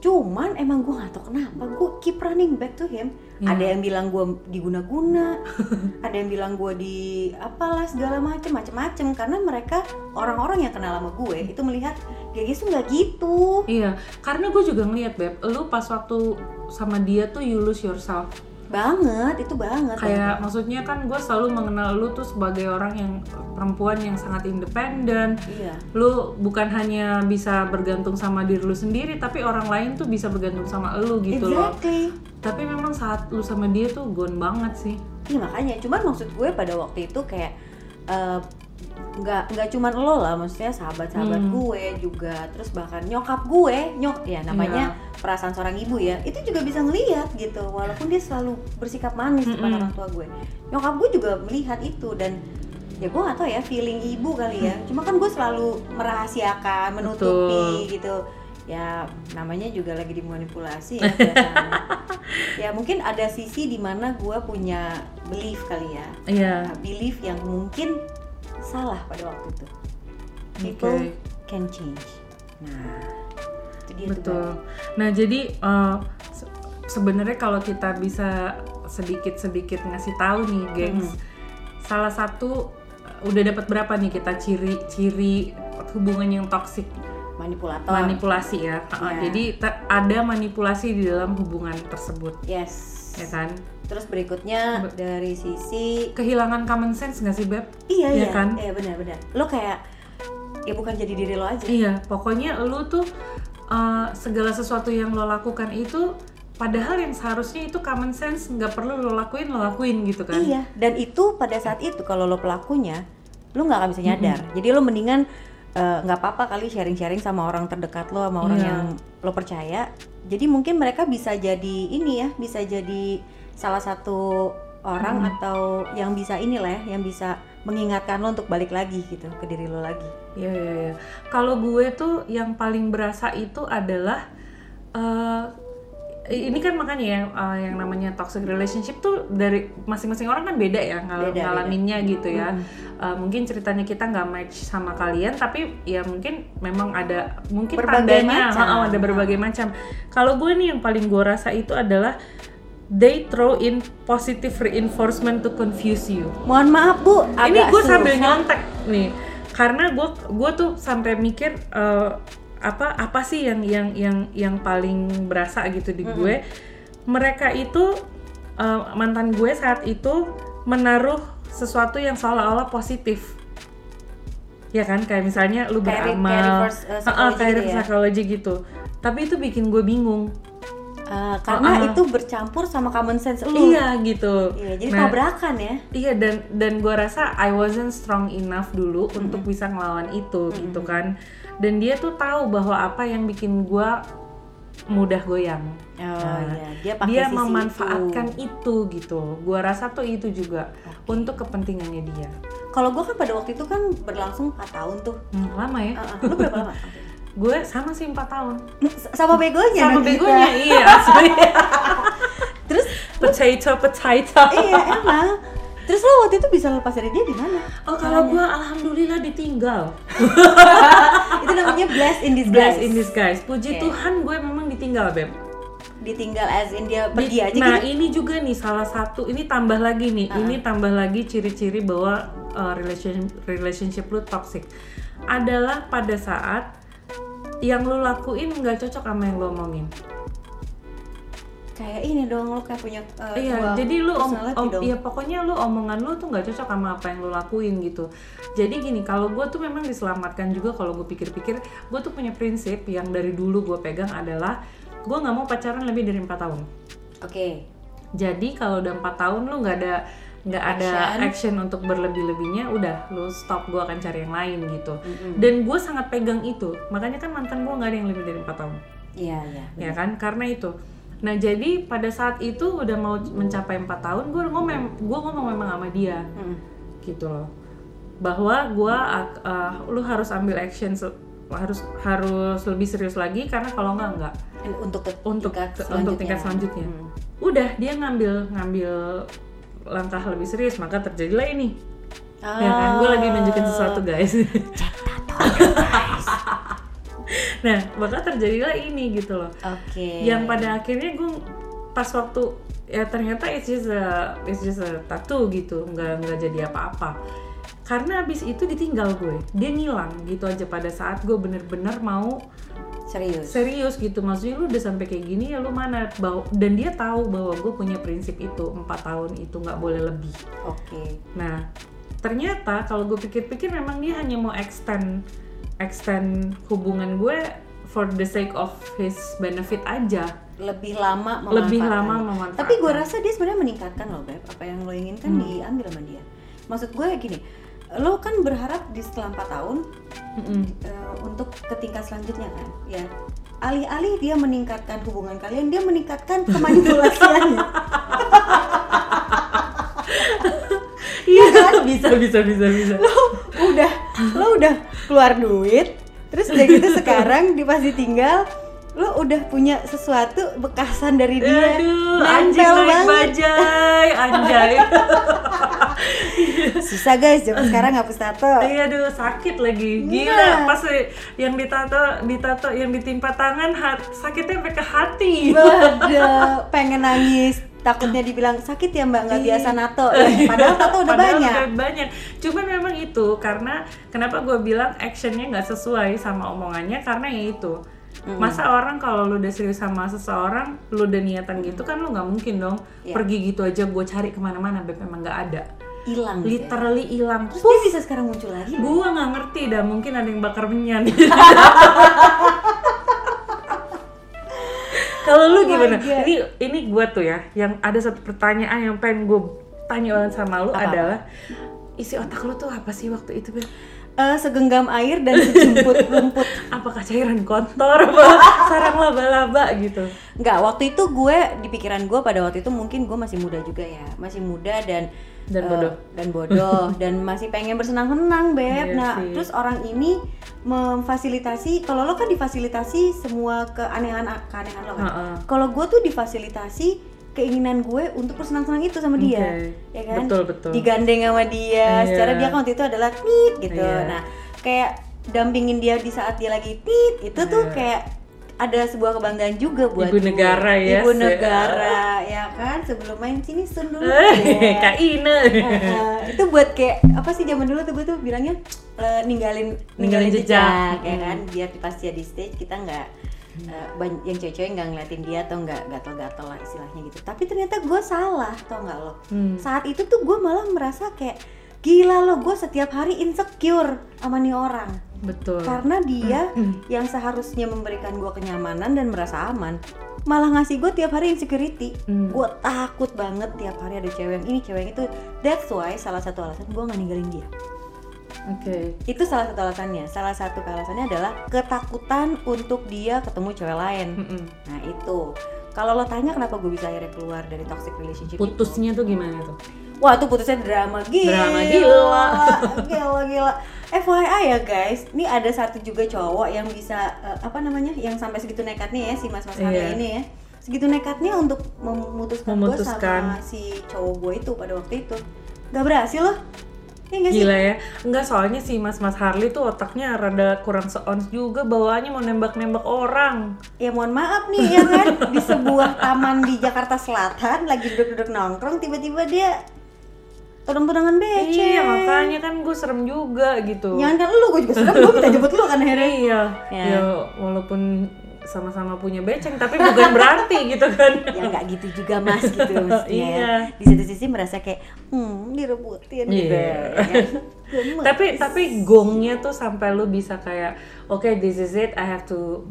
Cuman emang gue gak tau kenapa gue keep running back to him. Ya. Ada yang bilang gue diguna-guna, ada yang bilang gue di apalah segala macem macem-macem karena mereka orang-orang yang kenal sama gue itu melihat Geges tuh nggak gitu. iya karena gue juga ngeliat beb lu pas waktu sama dia tuh you lose yourself Banget, itu banget. kayak maksudnya kan gue selalu mengenal lu tuh sebagai orang yang perempuan yang sangat independen Iya. lu bukan hanya bisa bergantung sama diri lu sendiri tapi orang lain tuh bisa bergantung sama lu gitu loh Exactly. tapi memang saat lu sama dia tuh gone banget sih Iya makanya, cuman maksud gue pada waktu itu kayak eh, nggak nggak cuman lo lah, maksudnya sahabat-sahabat Hmm. gue juga, terus bahkan nyokap gue, nyok ya namanya Iya. perasaan seorang ibu ya, itu juga bisa ngelihat gitu, walaupun dia selalu bersikap manis depan Mm-mm. orang tua gue, nyokap gue juga melihat itu dan ya gue gak tau ya feeling ibu kali ya, cuma kan gue selalu merahasiakan, menutupi gitu, ya namanya juga lagi dimanipulasi ya ya mungkin ada sisi di mana gue punya belief kali ya. Nah, belief yang mungkin salah pada waktu itu. People Oke. can change. Nah itu dia tuh betul. Nah jadi se- sebenarnya kalau kita bisa sedikit sedikit ngasih tahu nih gengs salah satu eh, udah dapat berapa nih kita ciri-ciri hubungan yang toksik manipulator. Manipulasi ya. Iya. jadi ada manipulasi di dalam hubungan tersebut. Yes. Ya kan terus berikutnya Be- dari sisi kehilangan common sense nggak sih beb iya Iya iya kan? iya benar-benar lo kayak ya bukan jadi diri lo aja Iya, pokoknya lu tuh uh, segala sesuatu yang lo lakukan itu padahal yang seharusnya itu common sense nggak perlu lo lakuin lo lakuin gitu kan. Iya, dan itu pada saat itu kalau lo pelakunya, lo nggak akan bisa nyadar. Jadi lo mendingan eh, nggak apa-apa kali sharing-sharing sama orang terdekat lo, sama orang Iya. yang lo percaya. Jadi mungkin mereka bisa jadi ini ya, bisa jadi salah satu orang atau yang bisa inilah ya, yang bisa mengingatkan lo untuk balik lagi gitu ke diri lo lagi. Iya iya iya. Kalau gue tuh yang paling berasa itu adalah eh, ini kan makanya ya eh, yang namanya toxic relationship tuh dari masing-masing orang kan beda ya ngal- Beda, ngalaminnya gitu ya. Eh, mungkin ceritanya kita nggak match sama kalian tapi ya mungkin memang ada mungkin Berbagai tandanya macam. ha, ada berbagai macam. Kalau gue nih yang paling gue rasa itu adalah they throw in positive reinforcement to confuse you. Mohon maaf bu, ini agak gue sambil nyontek nih. Karena gue gue tuh sampai mikir eh, apa apa sih yang yang yang yang paling berasa gitu di gue. Mereka itu eh, mantan gue saat itu menaruh sesuatu yang seolah-olah positif. Ya kan? Kayak misalnya lu re- kayak beramal reverse, uh, Ha-ha, psychology kayak gitu reverse ya? psychology gitu. Tapi itu bikin gue bingung Ah, karena Uh-uh. itu bercampur sama common sense lo. iya gitu Iya, jadi Nah, tabrakan ya. Iya dan dan gue rasa I wasn't strong enough dulu untuk bisa ngelawan itu gitu kan. Dan dia tuh tahu bahwa apa yang bikin gue mudah goyang. Oh Nah, iya, dia pakai Dia sisi memanfaatkan itu. itu, gitu. Gue rasa tuh itu juga untuk kepentingannya dia. Kalau gue kan pada waktu itu kan berlangsung 4 tahun tuh. Hmm, lama ya? Ah, ah. Lu berapa lama? Gue sama sih empat tahun. Sama begonya sama begonya iya. Terus potato potato. iya emang. Terus lo waktu itu bisa lepas dari dia di mana? Oh kalau gue alhamdulillah ditinggal. Itu namanya blessed in disguise. Blessed in disguise. Puji Oke. Tuhan gue memang ditinggal beb. Ditinggal as in dia pergi Di- aja nah gitu. ini juga nih salah satu ini tambah lagi nih Uh-uh. ini tambah lagi ciri-ciri bahwa uh, relation relationship lu toxic adalah pada saat yang lu lakuin nggak cocok sama yang lu omongin. kayak ini dong lo kayak punya uh, iya, jadi lu om, om- dong. iya pokoknya lu omongan lu tuh nggak cocok sama apa yang lu lakuin gitu. Jadi gini, kalau gue tuh memang diselamatkan juga kalau gue pikir-pikir, gue tuh punya prinsip yang dari dulu gue pegang adalah gue nggak mau pacaran lebih dari empat tahun. oke Jadi kalau udah empat tahun lu nggak ada nggak ada Action. action untuk berlebih-lebihnya, udah lu stop gue akan cari yang lain gitu. Mm-mm. Dan gue sangat pegang itu, makanya kan mantan gue nggak ada yang lebih dari empat tahun, iya iya ya kan? Karena itu. Nah jadi pada saat itu udah mau mencapai empat tahun, gue ngomong gue ngomong memang sama dia Mm. gitu loh, bahwa gue lu harus ambil action harus harus lebih serius lagi karena kalau nggak nggak And untuk untuk tingkat untuk tingkat selanjutnya. Hmm. Udah dia ngambil ngambil langkah lebih serius maka terjadilah ini. Ya kan, gue lagi nunjukin sesuatu guys. nah, maka terjadilah ini gitu loh. oke Yang pada akhirnya gue pas waktu ya ternyata it's just a, it's just a tattoo gitu, nggak nggak jadi apa-apa. Karena abis itu ditinggal gue, dia ngilang gitu aja pada saat gue bener-bener mau serius serius gitu maksudnya lu udah sampai kayak gini ya lu mana Bau- dan dia tahu bahwa gue punya prinsip itu empat tahun itu nggak boleh lebih oke nah ternyata kalau gue pikir-pikir memang dia hanya mau extend extend hubungan gue for the sake of his benefit aja lebih lama Lebih memanfaatkan. lama memanfaatkan. tapi gue rasa dia sebenarnya meningkatkan loh beb apa yang lo inginkan Hmm. diambil sama dia maksud gue gini lo kan berharap di setelah 4 tahun Mm-mm. eh, untuk ke tingkat selanjutnya kan? Ya. Alih-alih dia meningkatkan hubungan kalian dia meningkatkan kemanipulasiannya. Iya bisa bisa bisa bisa. Udah lo udah keluar duit terus udah gitu sekarang di pas ditinggal lo udah punya sesuatu bekasan dari dia. Aduh anjing naik bajai anjay. Susah guys. Zaman sekarang hapus tato. Iya aduh sakit lagi. Iya. gila pas yang ditato ditato yang ditimpa tangan hat, sakitnya sampai ke hati. Bada, pengen nangis. Takutnya dibilang sakit ya mbak? Nggak biasa nato. Ya, padahal tato udah Padahal banyak. udah banyak. Cuman memang itu karena kenapa gue bilang actionnya nggak sesuai sama omongannya? Karena ya itu masa orang kalau lu udah serius sama seseorang lu udah niatan gitu kan lu nggak mungkin dong Iya. pergi gitu aja gue cari ke mana-mana beb memang nggak ada hilang gitu ya. literally hilang terus dia bisa sekarang muncul lagi? Gua nggak ngerti dah, mungkin ada yang bakar menyan. Kalau lu Oh gimana? God. Ini ini gua tuh ya, yang ada satu pertanyaan yang pengen gue tanya banget sama lu Apa-apa? adalah isi otak lu tuh apa sih waktu itu, Beb? Eh, segenggam air dan sejumput rumput Apakah cairan kotor apa sarang laba-laba gitu? Nggak, waktu itu gue di pikiran gue pada waktu itu mungkin gue masih muda juga ya, masih muda dan Dan eh, bodoh. dan bodoh dan masih pengen bersenang-senang beb. Iya nah, sih. terus orang ini memfasilitasi, kalau lo kan difasilitasi semua keanehan keanehan lo kan. Heeh. Kalau gue tuh difasilitasi keinginan gue untuk bersenang-senang itu sama dia, Oke. ya kan? Betul, betul. Digandeng sama dia, Iya. secara dia kan waktu itu adalah tit gitu. Iya. Nah, kayak dampingin dia di saat dia lagi tit itu tuh Iya. kayak ada sebuah kebanggaan juga buat Ibu gue. negara ya, ibu se- negara ya kan sebelum main sini sun dulu ya. Kak Ine. Heeh, itu buat kayak apa sih zaman dulu tuh gue tuh bilangnya eh, ninggalin Ninggalin jejak. ya Hmm. kan biar pas dia di stage kita nggak ban- yang cewek-cewek nggak ngeliatin dia atau nggak gatel-gatel lah istilahnya gitu tapi ternyata gue salah tau nggak lo Hmm. saat itu tuh gue malah merasa kayak gila lo gue setiap hari insecure sama nih orang Betul. karena dia Hmm. yang seharusnya memberikan gue kenyamanan dan merasa aman malah ngasih gue tiap hari insecurity Hmm. gue takut banget tiap hari ada cewek yang ini cewek yang itu that's why salah satu alasan gue nggak ninggalin dia Oke. itu salah satu alasannya salah satu alasannya adalah ketakutan untuk dia ketemu cewek lain Mm-mm. nah itu kalau lo tanya kenapa gue bisa akhirnya keluar dari toxic relationship itu Putusnya tuh gimana tuh? Wah itu putusnya drama gila Drama gila. Gila gila FYI ya guys Ini ada satu juga cowok yang bisa eh, Apa namanya Yang sampai segitu nekatnya ya Si mas-mas Iya. ini ya Segitu nekatnya untuk memutuskan, gue Memutuskan. sama si cowok gue itu pada waktu itu Gak berhasil loh Ya gak sih? Gila ya, enggak soalnya si Mas-Mas Harley tuh otaknya rada kurang seons juga bawaannya mau nembak-nembak orang. Ya mohon maaf nih ya kan Di sebuah taman di Jakarta Selatan Lagi duduk-duduk nongkrong Tiba-tiba dia todong-todongan becek Iya, makanya kan gue serem juga gitu. jangan kan lu gue juga serem gue minta jemput lu kan akhirnya Iya, Ya. ya walaupun sama-sama punya beceng tapi bukan berarti gitu kan. ya nggak gitu juga mas gitu maksudnya Iya. di satu sisi merasa kayak hmm direbutin gitu Iya. ya? Gemes. tapi tapi gongnya tuh sampai lu bisa kayak oke this is it I have to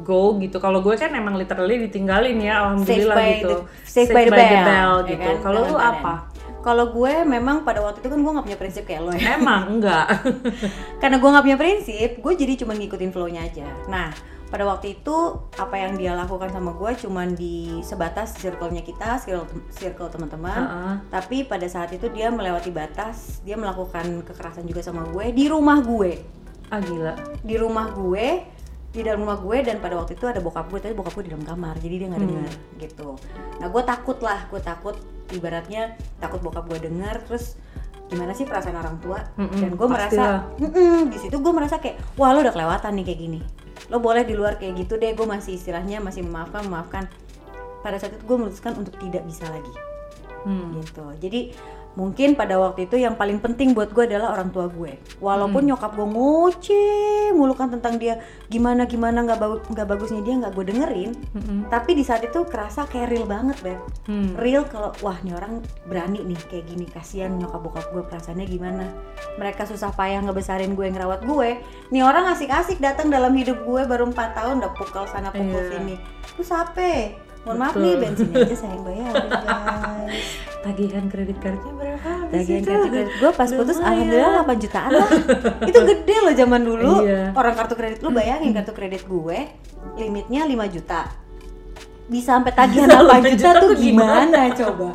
go gitu kalau gue kan emang literally ditinggalin ya alhamdulillah by gitu the- saved by the bell, ya gitu kan? kalau lu apa kalau gue memang pada waktu itu kan gue nggak punya prinsip kayak lo ya emang enggak karena gue nggak punya prinsip gue jadi cuma ngikutin flow-nya aja nah pada waktu itu apa yang dia lakukan sama gue cuman di sebatas circle-nya kita circle circle teman-teman. Heeh. tapi pada saat itu dia melewati batas dia melakukan kekerasan juga sama gue di rumah gue. Ah gila. Di rumah gue di dalam rumah gue dan pada waktu itu ada bokap gue tapi bokap gue di dalam kamar jadi dia nggak dengar gitu. Nah gue takut lah gue takut ibaratnya takut bokap gue dengar terus gimana sih perasaan orang tua? Mm-mm, dan gue merasa pastilah. "Mm-mm," di situ gue merasa kayak wah lo udah kelewatan nih kayak gini lo boleh di luar kayak gitu deh gue masih istilahnya masih memaafkan memaafkan. Pada saat itu gue memutuskan untuk tidak bisa lagi. Hmm. gitu. Jadi mungkin pada waktu itu yang paling penting buat gue adalah orang tua gue walaupun Hmm. nyokap gue ngoceh mulu kan tentang dia gimana gimana nggak bagus nggak bagusnya dia nggak gue dengerin Mm-mm. tapi di saat itu kerasa kayak real banget beb Hmm. real kalau wah nih orang berani nih kayak gini kasihan nyokap bokap gue perasaannya gimana mereka susah payah ngebesarin gue ngerawat gue nih orang asik-asik datang dalam hidup gue baru empat tahun udah pukul sana pukul Iya. sini terus apa mohon maaf nih bensin aja saya yang bayarin guys. Tagihan kredit cardnya berapa? Tagihan kartu kredit gue pas putus Lumayan. alhamdulillah 8 jutaan lah. Itu gede loh zaman dulu. Iya. Orang kartu kredit lu bayangin kartu kredit gue Limitnya 5 juta. Bisa sampai tagihan 8 juta, 8 juta tuh tuh gimana coba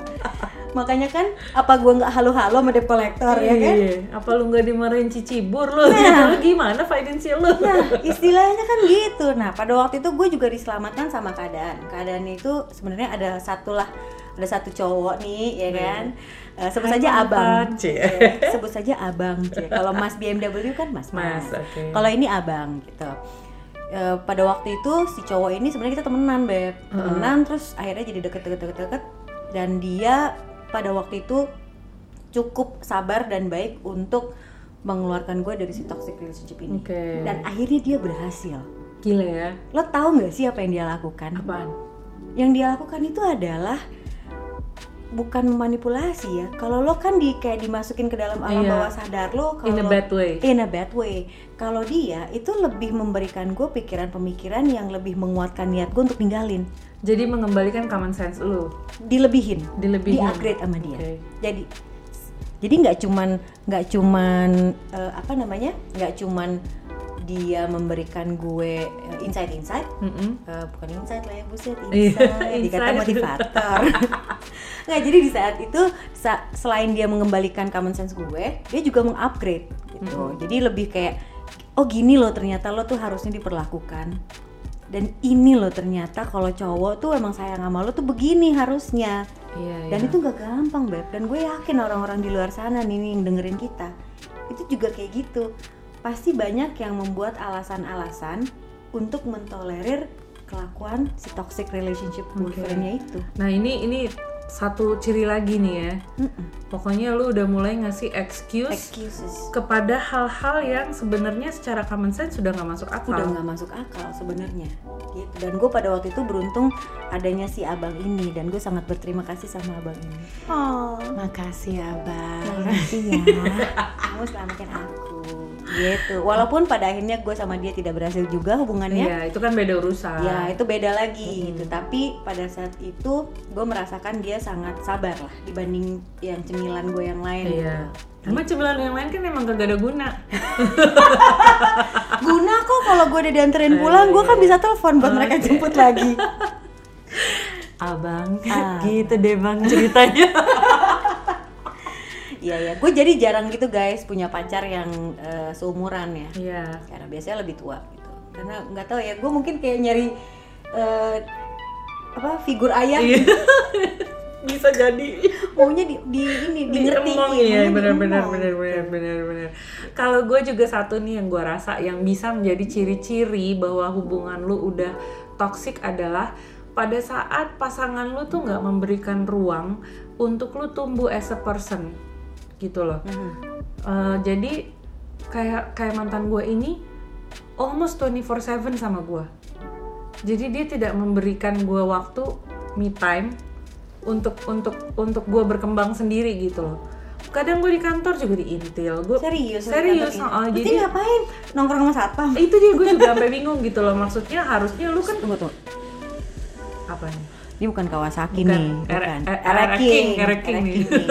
Makanya kan apa gue nggak halo-halo sama debt collector ya kan Iya, apa lu nggak dimarahin cicibur lu? Nah. Lu gimana financial lu? Nah, istilahnya kan gitu. Nah, pada waktu itu gue juga diselamatkan sama keadaan. Keadaannya itu sebenarnya ada satu lah, ada satu cowok nih, ya kan. Eh, sebut Hai, saja abang. Ya, sebut saja abang. Kalau Mas BMW kan Mas Mas, Mas. oke. Kalau ini abang gitu. Eh, pada waktu itu si cowok ini sebenarnya kita temenan beb temenan terus akhirnya jadi deket deket deket deket dan dia pada waktu itu cukup sabar dan baik untuk mengeluarkan gue dari si toxic relationship ini Oke. dan akhirnya dia berhasil Gila ya. lo tahu nggak sih apa yang dia lakukan Apaan? yang dia lakukan itu adalah bukan manipulasi ya kalau lo kan di kayak dimasukin ke dalam alam Iya. bawah sadar lo kalau In a bad way. in a bad way kalau dia itu lebih memberikan gue pikiran pemikiran yang lebih menguatkan niat gue untuk ninggalin Jadi mengembalikan common sense lu. dilebihin Dilebihin. di upgrade sama dia Oke. jadi jadi nggak cuman nggak cuman eh, apa namanya nggak cuman dia memberikan gue insight insight Mm-mm. bukan insight lah ya buset Iya, insight dikata insight. motivator nggak jadi di saat itu sa- selain dia mengembalikan common sense gue dia juga mengupgrade gitu jadi lebih kayak oh gini loh ternyata lo tuh harusnya diperlakukan dan ini loh ternyata kalau cowok tuh emang sayang sama lo tuh begini harusnya. Iya, dan iya. itu nggak gampang beb. Dan gue yakin orang-orang di luar sana nih nih yang dengerin kita itu juga kayak gitu. Pasti banyak yang membuat alasan-alasan untuk mentolerir kelakuan si toxic relationship boyfriendnya itu. Nah ini ini satu ciri lagi nih ya. Mm-mm. Pokoknya lu udah mulai ngasih excuse, excuses kepada hal-hal yang sebenarnya secara common sense sudah nggak masuk akal. udah nggak masuk akal sebenarnya gitu dan gue pada waktu itu beruntung adanya si abang ini dan gue sangat berterima kasih sama abang ini oh Makasih abang. makasih ya kamu selamatin aku gitu walaupun pada akhirnya gue sama dia tidak berhasil juga hubungannya Iya itu kan beda urusan. ya itu beda lagi gitu tapi pada saat itu gue merasakan dia sangat sabar lah dibanding yang cemilan gue yang lain Iya. gitu. Emang cemilan yang lain kan emang kagak ada guna. guna kok kalau gue udah dianterin pulang gue kan bisa telepon buat mereka jemput lagi Abang, Ah. gitu deh bang ceritanya. iya ya gue jadi jarang gitu guys punya pacar yang eh, seumuran ya Iya. karena biasanya lebih tua gitu karena nggak tahu ya gue mungkin kayak nyari eh, apa figur ayah Iya. Bisa jadi. maunya di, di ini di ngertiin Diemong ya, maunya benar-benar diemong. benar-benar benar-benar. Kalau gue juga satu nih yang gue rasa yang bisa menjadi ciri-ciri bahwa hubungan lu udah toxic adalah pada saat pasangan lu tuh nggak memberikan ruang untuk lu tumbuh as a person. Gitu loh. Mhm. Eh, jadi kayak kayak mantan gue ini almost 24/7 sama gue jadi dia tidak memberikan gue waktu me time untuk untuk untuk gue berkembang sendiri gitu loh. Kadang gue di kantor juga diintil. Gue serius serius oh, jadi jadi ngapain? Nongkrong sama satpam? Itu dia gue juga sampai bingung gitu loh. Maksudnya harusnya lu kan tunggu tunggu. Apa nih ini bukan Kawasaki Bukan. nih bukan R- Era R- King King, R- Era King nih. King nih.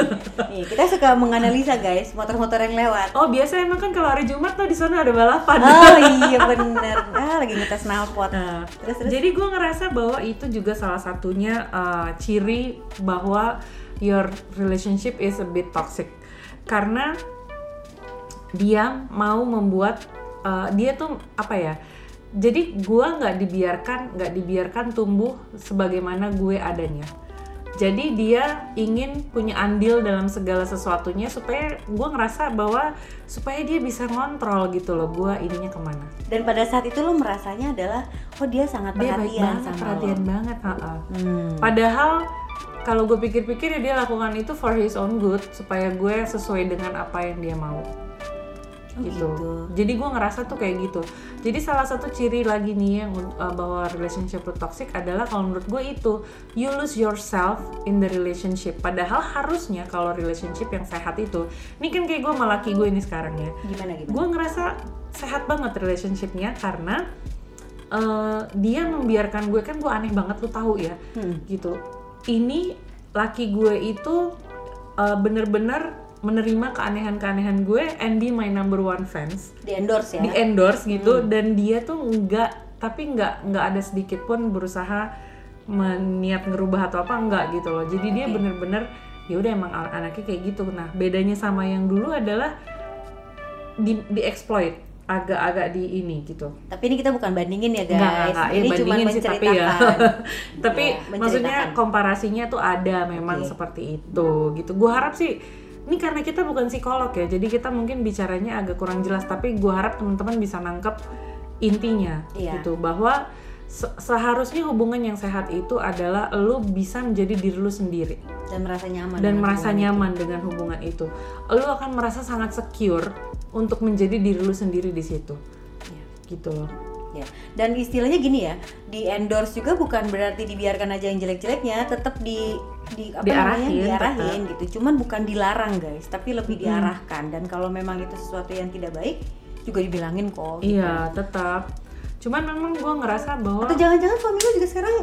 Nih, kita suka menganalisa guys motor-motor yang lewat oh biasa emang kan kalau hari Jumat tuh di sana ada balapan oh iya bener ah lagi ngetes knalpot Nah, terus terus Jadi gue ngerasa bahwa itu juga salah satunya uh, ciri bahwa your relationship is a bit toxic karena dia mau membuat uh, dia tuh apa ya? Jadi gue nggak dibiarkan nggak dibiarkan tumbuh sebagaimana gue adanya. Jadi dia ingin punya andil dalam segala sesuatunya supaya gue ngerasa bahwa supaya dia bisa ngontrol gitu loh gue ininya ke mana. dan pada saat itu lo merasanya adalah oh dia sangat Dia baik perhatian banget, sama perhatian lo banget. ha-ha. Hmm. Padahal kalau gue pikir-pikir ya dia lakukan itu for his own good supaya gue sesuai dengan apa yang dia mau. Oh, gitu. gitu. Jadi gue ngerasa tuh kayak gitu. Jadi salah satu ciri lagi nih yang uh, bahwa relationship lu toxic adalah kalau menurut gue itu you lose yourself in the relationship. Padahal harusnya kalau relationship yang sehat itu, ini kan kayak gue sama laki gue ini sekarang ya gimana gimana gue ngerasa sehat banget relationshipnya karena eh, dia membiarkan gue kan gue aneh banget lu tahu ya Hmm. gitu ini laki gue itu eh, bener-bener menerima keanehan-keanehan gue and be my number one fans di endorse ya di endorse gitu dan dia tuh nggak tapi nggak nggak ada sedikit pun berusaha meniat ngerubah atau apa enggak gitu loh jadi dia Oke. bener-bener ya udah emang an- anaknya kayak gitu nah bedanya sama yang dulu adalah di di exploit agak-agak di ini gitu tapi ini kita bukan bandingin ya guys Enggak, enggak, enggak. Ya, ini cuma bandingin sih, tapi ya. menceritakan tapi Ya, maksudnya menceritakan. komparasinya tuh ada memang Oke. seperti itu gitu gue harap sih ini karena kita bukan psikolog ya jadi kita mungkin bicaranya agak kurang jelas tapi gue harap teman-teman bisa nangkep intinya Iya. gitu bahwa se- seharusnya hubungan yang sehat itu adalah lu bisa menjadi diri lu sendiri dan merasa nyaman dan dengan merasa hubungan itu. nyaman dengan hubungan itu lu akan merasa sangat secure untuk menjadi diri lu sendiri di situ Iya. gitu loh Ya. Dan istilahnya gini ya, di endorse juga bukan berarti dibiarkan aja yang jelek-jeleknya, tetap di di apa namanya Diarahin, diarahin gitu. Cuman bukan dilarang guys, tapi lebih diarahkan. Dan kalau memang itu sesuatu yang tidak baik, juga dibilangin kok. gitu. Iya, tetap. Cuman memang gue ngerasa bahwa Atau jangan-jangan suami lu juga sekarang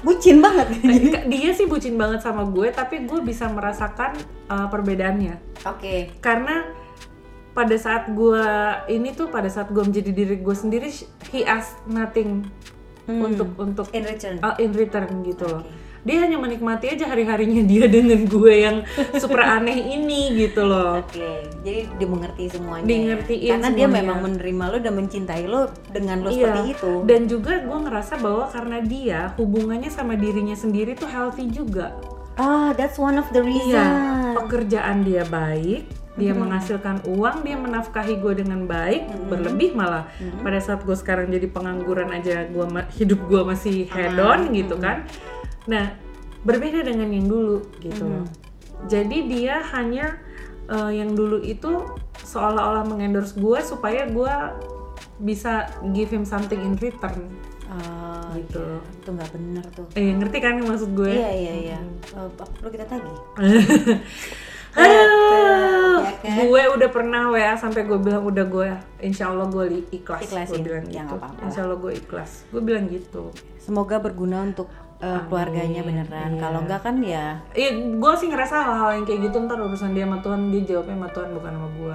bucin banget. Ka- dia sih bucin banget sama gue, tapi gue bisa merasakan uh, perbedaannya. Oke. Karena pada saat gue ini tuh pada saat gue menjadi diri gue sendiri, he asked nothing Hmm. untuk untuk In return. uh, in return gitu loh. Oke. Dia hanya menikmati aja hari-harinya dia dengan gue yang super aneh ini gitu loh. Oke, jadi dia mengerti semuanya. Dia ya. ngertiin Karena dia semuanya. memang menerima lo dan mencintai lo dengan lo Iya. seperti itu. Dan juga gue ngerasa bahwa karena dia hubungannya sama dirinya sendiri tuh healthy juga. Ah, that's one of the reason. Iya, pekerjaan dia baik, dia menghasilkan uang, dia menafkahi gue dengan baik, berlebih malah. Pada saat gue sekarang jadi pengangguran aja, gua ma- hidup gue masih hedon gitu kan. Nah, berbeda dengan yang dulu gitu. loh. Jadi dia hanya eh, yang dulu itu seolah-olah mengendorse gue supaya gue bisa give him something in return Ah, gitu. itu nggak benar tuh. Eh ngerti kan maksud gue? Iya iya iya. Oh, apa perlu kita tagih? Aduh, Ya kan? gue udah pernah WA sampai gue bilang udah gue, insya Allah gue ikhlas. Ikhlasin. Gue bilang Ya, gitu. apa-apa Insya Allah gue ikhlas. Gue bilang gitu. Semoga berguna untuk uh, keluarganya beneran. Iya. Kalau enggak kan ya. Iya, gue sih ngerasa hal-hal yang kayak gitu ntar urusan dia sama Tuhan, dia jawabnya sama Tuhan bukan sama gue.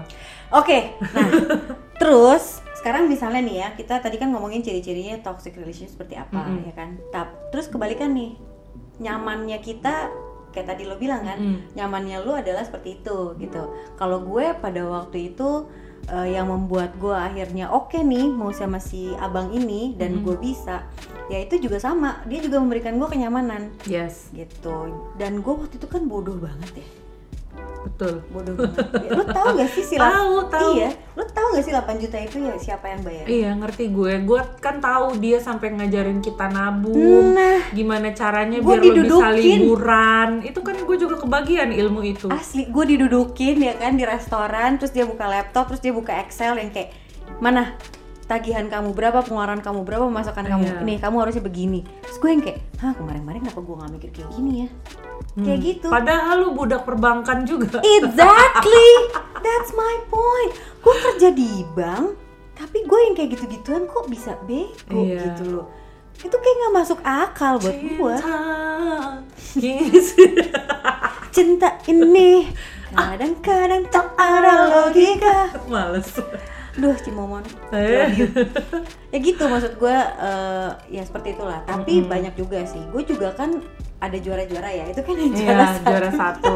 Oke. Nah, terus sekarang misalnya nih ya, kita tadi kan ngomongin ciri-cirinya toxic relationship seperti apa Mm-mm. ya kan. Tap, terus kebalikan nih. Nyamannya kita kayak tadi lo bilang kan, Mm. nyamannya lu adalah seperti itu gitu. Kalau gue pada waktu itu eh, yang membuat gue akhirnya oke nih mau sama si abang ini dan gue bisa, ya itu juga sama. Dia juga memberikan gue kenyamanan Yes. gitu. Dan gue waktu itu kan bodoh banget ya. Betul bodoh banget Ya, lu tahu gak sih si lap- Tahu, tahu. iya lu tahu gak sih 8 juta itu ya siapa yang bayar Iya ngerti gue, gue kan tahu dia sampai ngajarin kita nabung, Nah. gimana caranya Gua biar lo bisa didudukin. liburan. Itu kan gue juga kebagian ilmu itu. asli gue didudukin ya kan di restoran terus dia buka laptop terus dia buka Excel yang kayak mana tagihan kamu berapa pengeluaran kamu berapa pemasukan kamu Iya. ini kamu harusnya begini terus gue yang kayak hah kemarin-kemarin kenapa gue nggak mikir kayak gini ya kayak Hmm. gitu Padahal lu budak perbankan juga. Exactly, that's my point. Gue kerja di bank, tapi gue yang kayak gitu-gituan kok bisa bego Iya. gitu loh. Itu kayak nggak masuk akal buat gue. Cinta. Cinta ini kadang-kadang tak ada logika. Males. Duh, Cimomon. Eh. Ya gitu maksud gue eh, ya seperti itulah. Tapi banyak juga sih. Gue juga kan ada juara-juara ya. Itu kan yang juara Iya, satu. juara satu.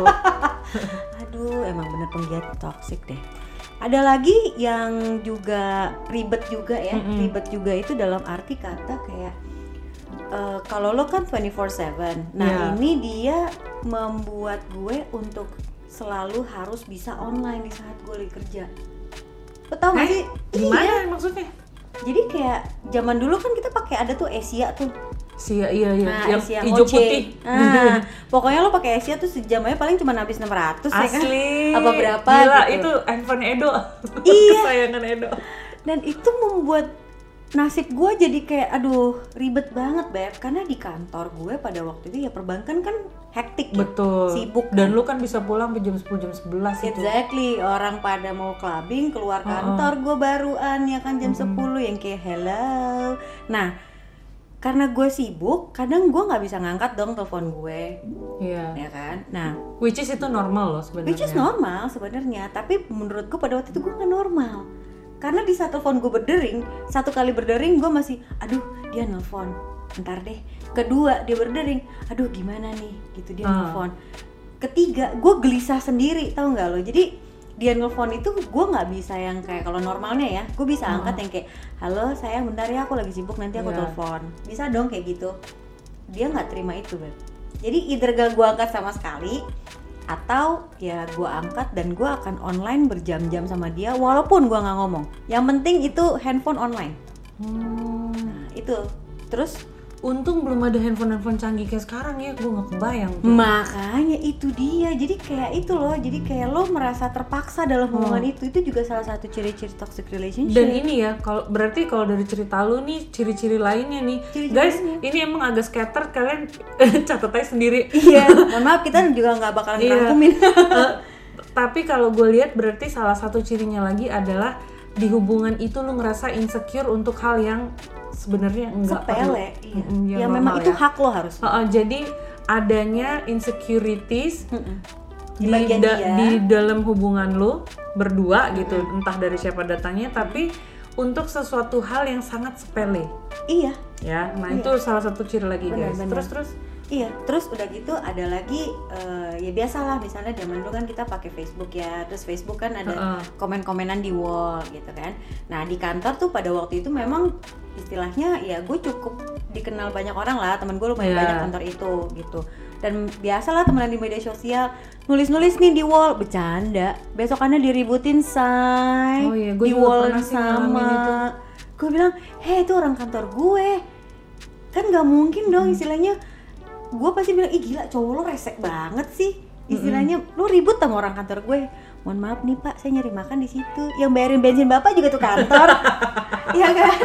Aduh, emang bener penggiat toxic deh. Ada lagi yang juga ribet juga ya, Mm-mm. ribet juga itu dalam arti kata kayak eh, kalau lo kan 24/7. Nah, Iya. ini dia membuat gue untuk selalu harus bisa online di saat gue lagi kerja. Lo tau gak sih? Gimana Iya. maksudnya? Jadi kayak zaman dulu kan kita pakai ada tuh Asia tuh. Sia, iya iya, Nah, yang Asia hijau putih. Nah, pokoknya lo pakai Asia tuh sejam aja paling cuma habis 600 ya kan? Asli. Apa berapa Gila, gitu. itu handphone Edo. Iya. Kesayangan Edo. dan itu membuat nasib gue jadi kayak aduh ribet banget beb karena di kantor gue pada waktu itu ya perbankan kan hektik ya Betul. sibuk Dan kan. lu kan bisa pulang jam 10 jam 11 itu. exactly orang pada mau clubbing keluar kantor gue baruan ya kan jam 10 yang kayak hello nah karena gue sibuk kadang gue nggak bisa ngangkat dong telepon gue Iya. ya kan nah Which is itu normal loh sebenarnya. which is normal sebenarnya tapi menurut gue pada waktu itu gue nggak normal karena di saat telepon gue berdering satu kali berdering gue masih aduh dia nelfon ntar deh kedua dia berdering aduh gimana nih? Gitu dia Ah. nelfon. Ketiga gue gelisah sendiri tahu nggak lo? Jadi dia nelfon itu gue nggak bisa yang kayak kalau normalnya ya. Gue bisa angkat yang kayak halo sayang bentar ya aku lagi sibuk nanti aku Iya. telepon. Bisa dong kayak gitu. Dia nggak terima itu Beb. jadi either gak gue angkat sama sekali atau ya gue angkat dan gue akan online berjam-jam sama dia walaupun gue nggak ngomong. Yang penting itu handphone online. Hmm. nah itu. Terus Untung belum ada handphone-handphone canggih kayak sekarang ya, gue nggak kebayang. tuh. makanya itu dia jadi kayak itu loh jadi kayak lo merasa terpaksa dalam hubungan itu itu juga salah satu ciri-ciri toxic relationship Dan ini ya, kalau berarti kalau dari cerita lu nih ciri-ciri lainnya nih, Ciri-ciri guys, ini emang agak scatter kalian catat aja sendiri. iya mohon maaf kita juga nggak bakalan Iya. ngerangkumin Eh, tapi kalau gue lihat berarti salah satu cirinya lagi adalah di hubungan itu lu ngerasa insecure untuk hal yang sebenarnya enggak sepele perlu. iya. Yang ya memang itu ya. hak lo harus Heeh, jadi adanya insecurities di, bagian da- dia. di dalam hubungan lu berdua gitu entah dari siapa datangnya tapi untuk sesuatu hal yang sangat sepele iya ya nah Iya. itu salah satu ciri lagi Benar, guys terus terus Iya, terus udah gitu ada lagi eh, ya biasalah misalnya zaman dulu kan kita pakai Facebook ya, terus Facebook kan ada Heeh. komen-komenan di wall gitu kan. Nah di kantor tuh pada waktu itu memang istilahnya ya gue cukup dikenal banyak orang lah, temen gue lumayan Iya. banyak kantor itu gitu. Dan biasalah temenan di media sosial nulis-nulis nih di wall bercanda, besokannya diributin say Oh iya, gue di wall sama. Gue bilang, heh itu orang kantor gue kan nggak mungkin dong istilahnya gue pasti bilang ih gila cowok lo resek banget sih. Istilahnya lo ribut sama orang kantor gue. Mohon maaf nih pak saya nyari makan di situ. Yang bayarin bensin bapak juga tuh kantor. Ya kan?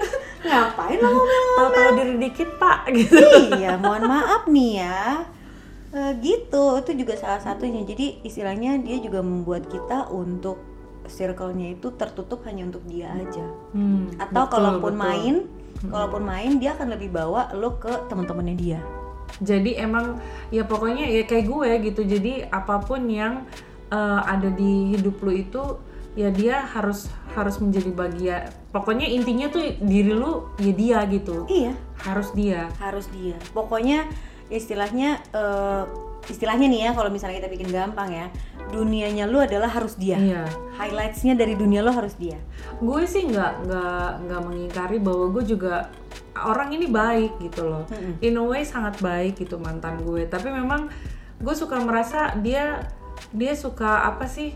Ngapain lo tahu-tahu diri dikit pak gitu. Iya mohon maaf nih ya. Eh, gitu itu juga salah satunya. Jadi istilahnya dia juga membuat kita untuk circle-nya itu tertutup hanya untuk dia aja. Hmm, atau betul, kalaupun betul. main kalaupun main dia akan lebih bawa lo ke teman-temannya dia jadi emang ya pokoknya ya kayak gue gitu. Jadi apa pun yang eh, ada di hidup lu itu ya dia harus harus menjadi bagian pokoknya intinya tuh diri lu ya dia gitu. Iya. Harus dia. Harus dia. Pokoknya istilahnya eh, istilahnya nih ya kalau misalnya kita bikin gampang ya dunianya lu adalah harus dia. Iya. Highlightsnya dari dunia lo harus dia. Gue sih nggak nggak nggak mengingkari bahwa gue juga orang ini baik gitu loh. In a way sangat baik gitu mantan gue. Tapi memang gue suka merasa dia dia suka apa sih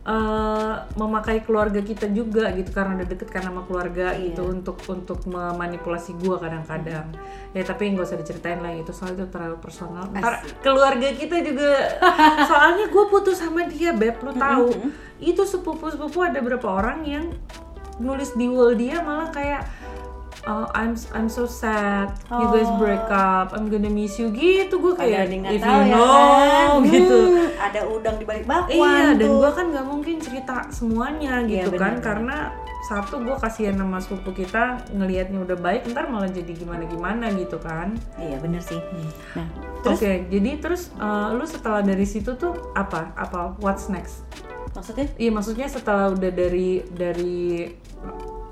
eh, memakai keluarga kita juga gitu karena udah deket kan sama keluarga Iya. gitu untuk untuk memanipulasi gua kadang-kadang. Ya tapi nggak usah diceritain lah itu soalnya itu terlalu personal. Ntar keluarga kita juga soalnya gue putus sama dia beb lu tahu. Itu sepupu sepupu ada berapa orang yang nulis di wall dia malah kayak "Oh, I'm I'm so sad you guys break up I'm gonna miss you gitu gue Kayak if tahu you ya know kan. gitu Hmm, ada udang di balik bakwan Iya, dan gue kan nggak mungkin cerita semuanya Iya, gitu kan, karena satu gue kasihan sama sepupu kita ngelihatnya udah baik, ntar malah jadi gimana gimana gitu kan. Iya bener sih. Nah, Oke, jadi terus eh, lu setelah dari situ tuh apa? Apa? What's next? maksudnya? Iya, maksudnya setelah udah dari dari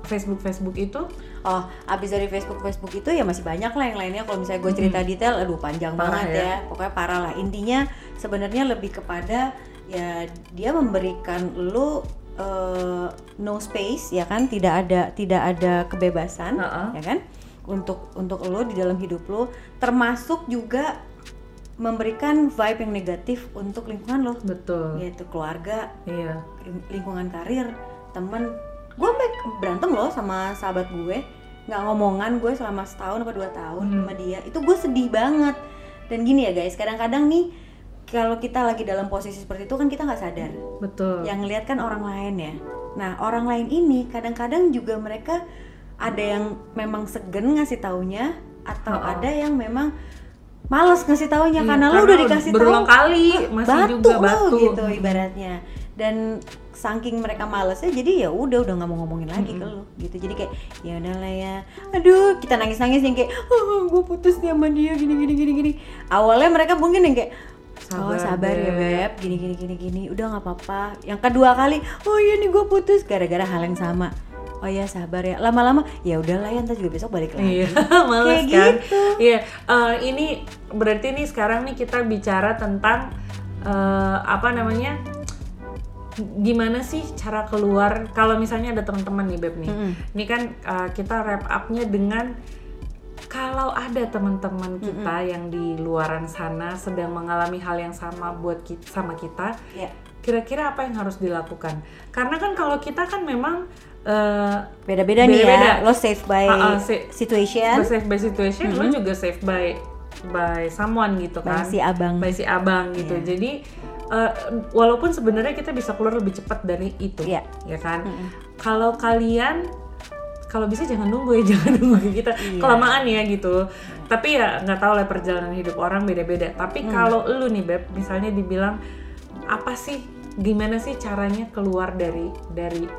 Facebook Facebook itu, Oh, abis dari Facebook Facebook itu ya masih banyak lah yang lainnya. Kalau misalnya gue cerita detail, aduh panjang Parah banget ya. ya. Pokoknya parah lah. Intinya sebenarnya lebih kepada ya dia memberikan lu eh, no space ya kan, tidak ada tidak ada kebebasan Ha-ha. ya kan untuk untuk lu di dalam hidup lu, termasuk juga memberikan vibe yang negatif untuk lingkungan lo, betul. yaitu keluarga, Iya. ling- lingkungan karir temen gue berantem loh sama sahabat gue nggak ngomongan gue selama setahun atau dua tahun Hmm. sama dia itu gue sedih banget dan gini ya guys kadang-kadang nih kalau kita lagi dalam posisi seperti itu kan kita nggak sadar Betul. yang ngeliat kan orang lain ya nah orang lain ini kadang-kadang juga mereka ada yang memang segen ngasih taunya atau Ha-ha. ada yang memang males ngasih taunya Iya, karena lu karena udah dikasih berulang tahu kali masih batu juga lu batu. gitu ibaratnya dan saking mereka malesnya jadi ya udah udah nggak mau ngomongin lagi ke lu gitu. Jadi kayak ya udahlah ya. Aduh kita nangis nangis yang kayak oh, gue putus nih sama dia gini gini gini gini. Awalnya mereka mungkin yang kayak oh Sabar, sabar ya Beb." gini gini gini gini. Udah nggak apa-apa. Yang kedua kali oh iya nih gue putus. Gara-gara hal yang sama. Oh ya sabar ya. Lama-lama ya udahlah ya ntar juga besok balik lagi. Iya, males Kayak kan? gitu. Iya, eh, ini berarti nih sekarang nih kita bicara tentang eh, apa namanya? Gimana sih cara keluar kalau misalnya ada teman-teman nih Beb nih. Mm-mm. Ini kan eh, kita wrap up-nya dengan kalau ada teman-teman kita yang di luaran sana sedang mengalami hal yang sama buat kita sama kita, ya kira-kira apa yang harus dilakukan? Karena kan kalau kita kan memang eh, beda-beda nih ya lo save by Ha-ha, sa- situation By safe by situation, lo juga safe by by someone gitu by kan. si abang By si abang gitu. Iya. Jadi eh, walaupun sebenarnya kita bisa keluar lebih cepat dari itu, Iya. ya kan. Kalau kalian kalau bisa jangan nunggu ya, jangan nunggu kita Iya. kelamaan ya gitu. Tapi ya nggak tahu lah perjalanan hidup orang beda-beda. Tapi Mm. kalau lu nih beb, misalnya dibilang apa sih, gimana sih caranya keluar dari dari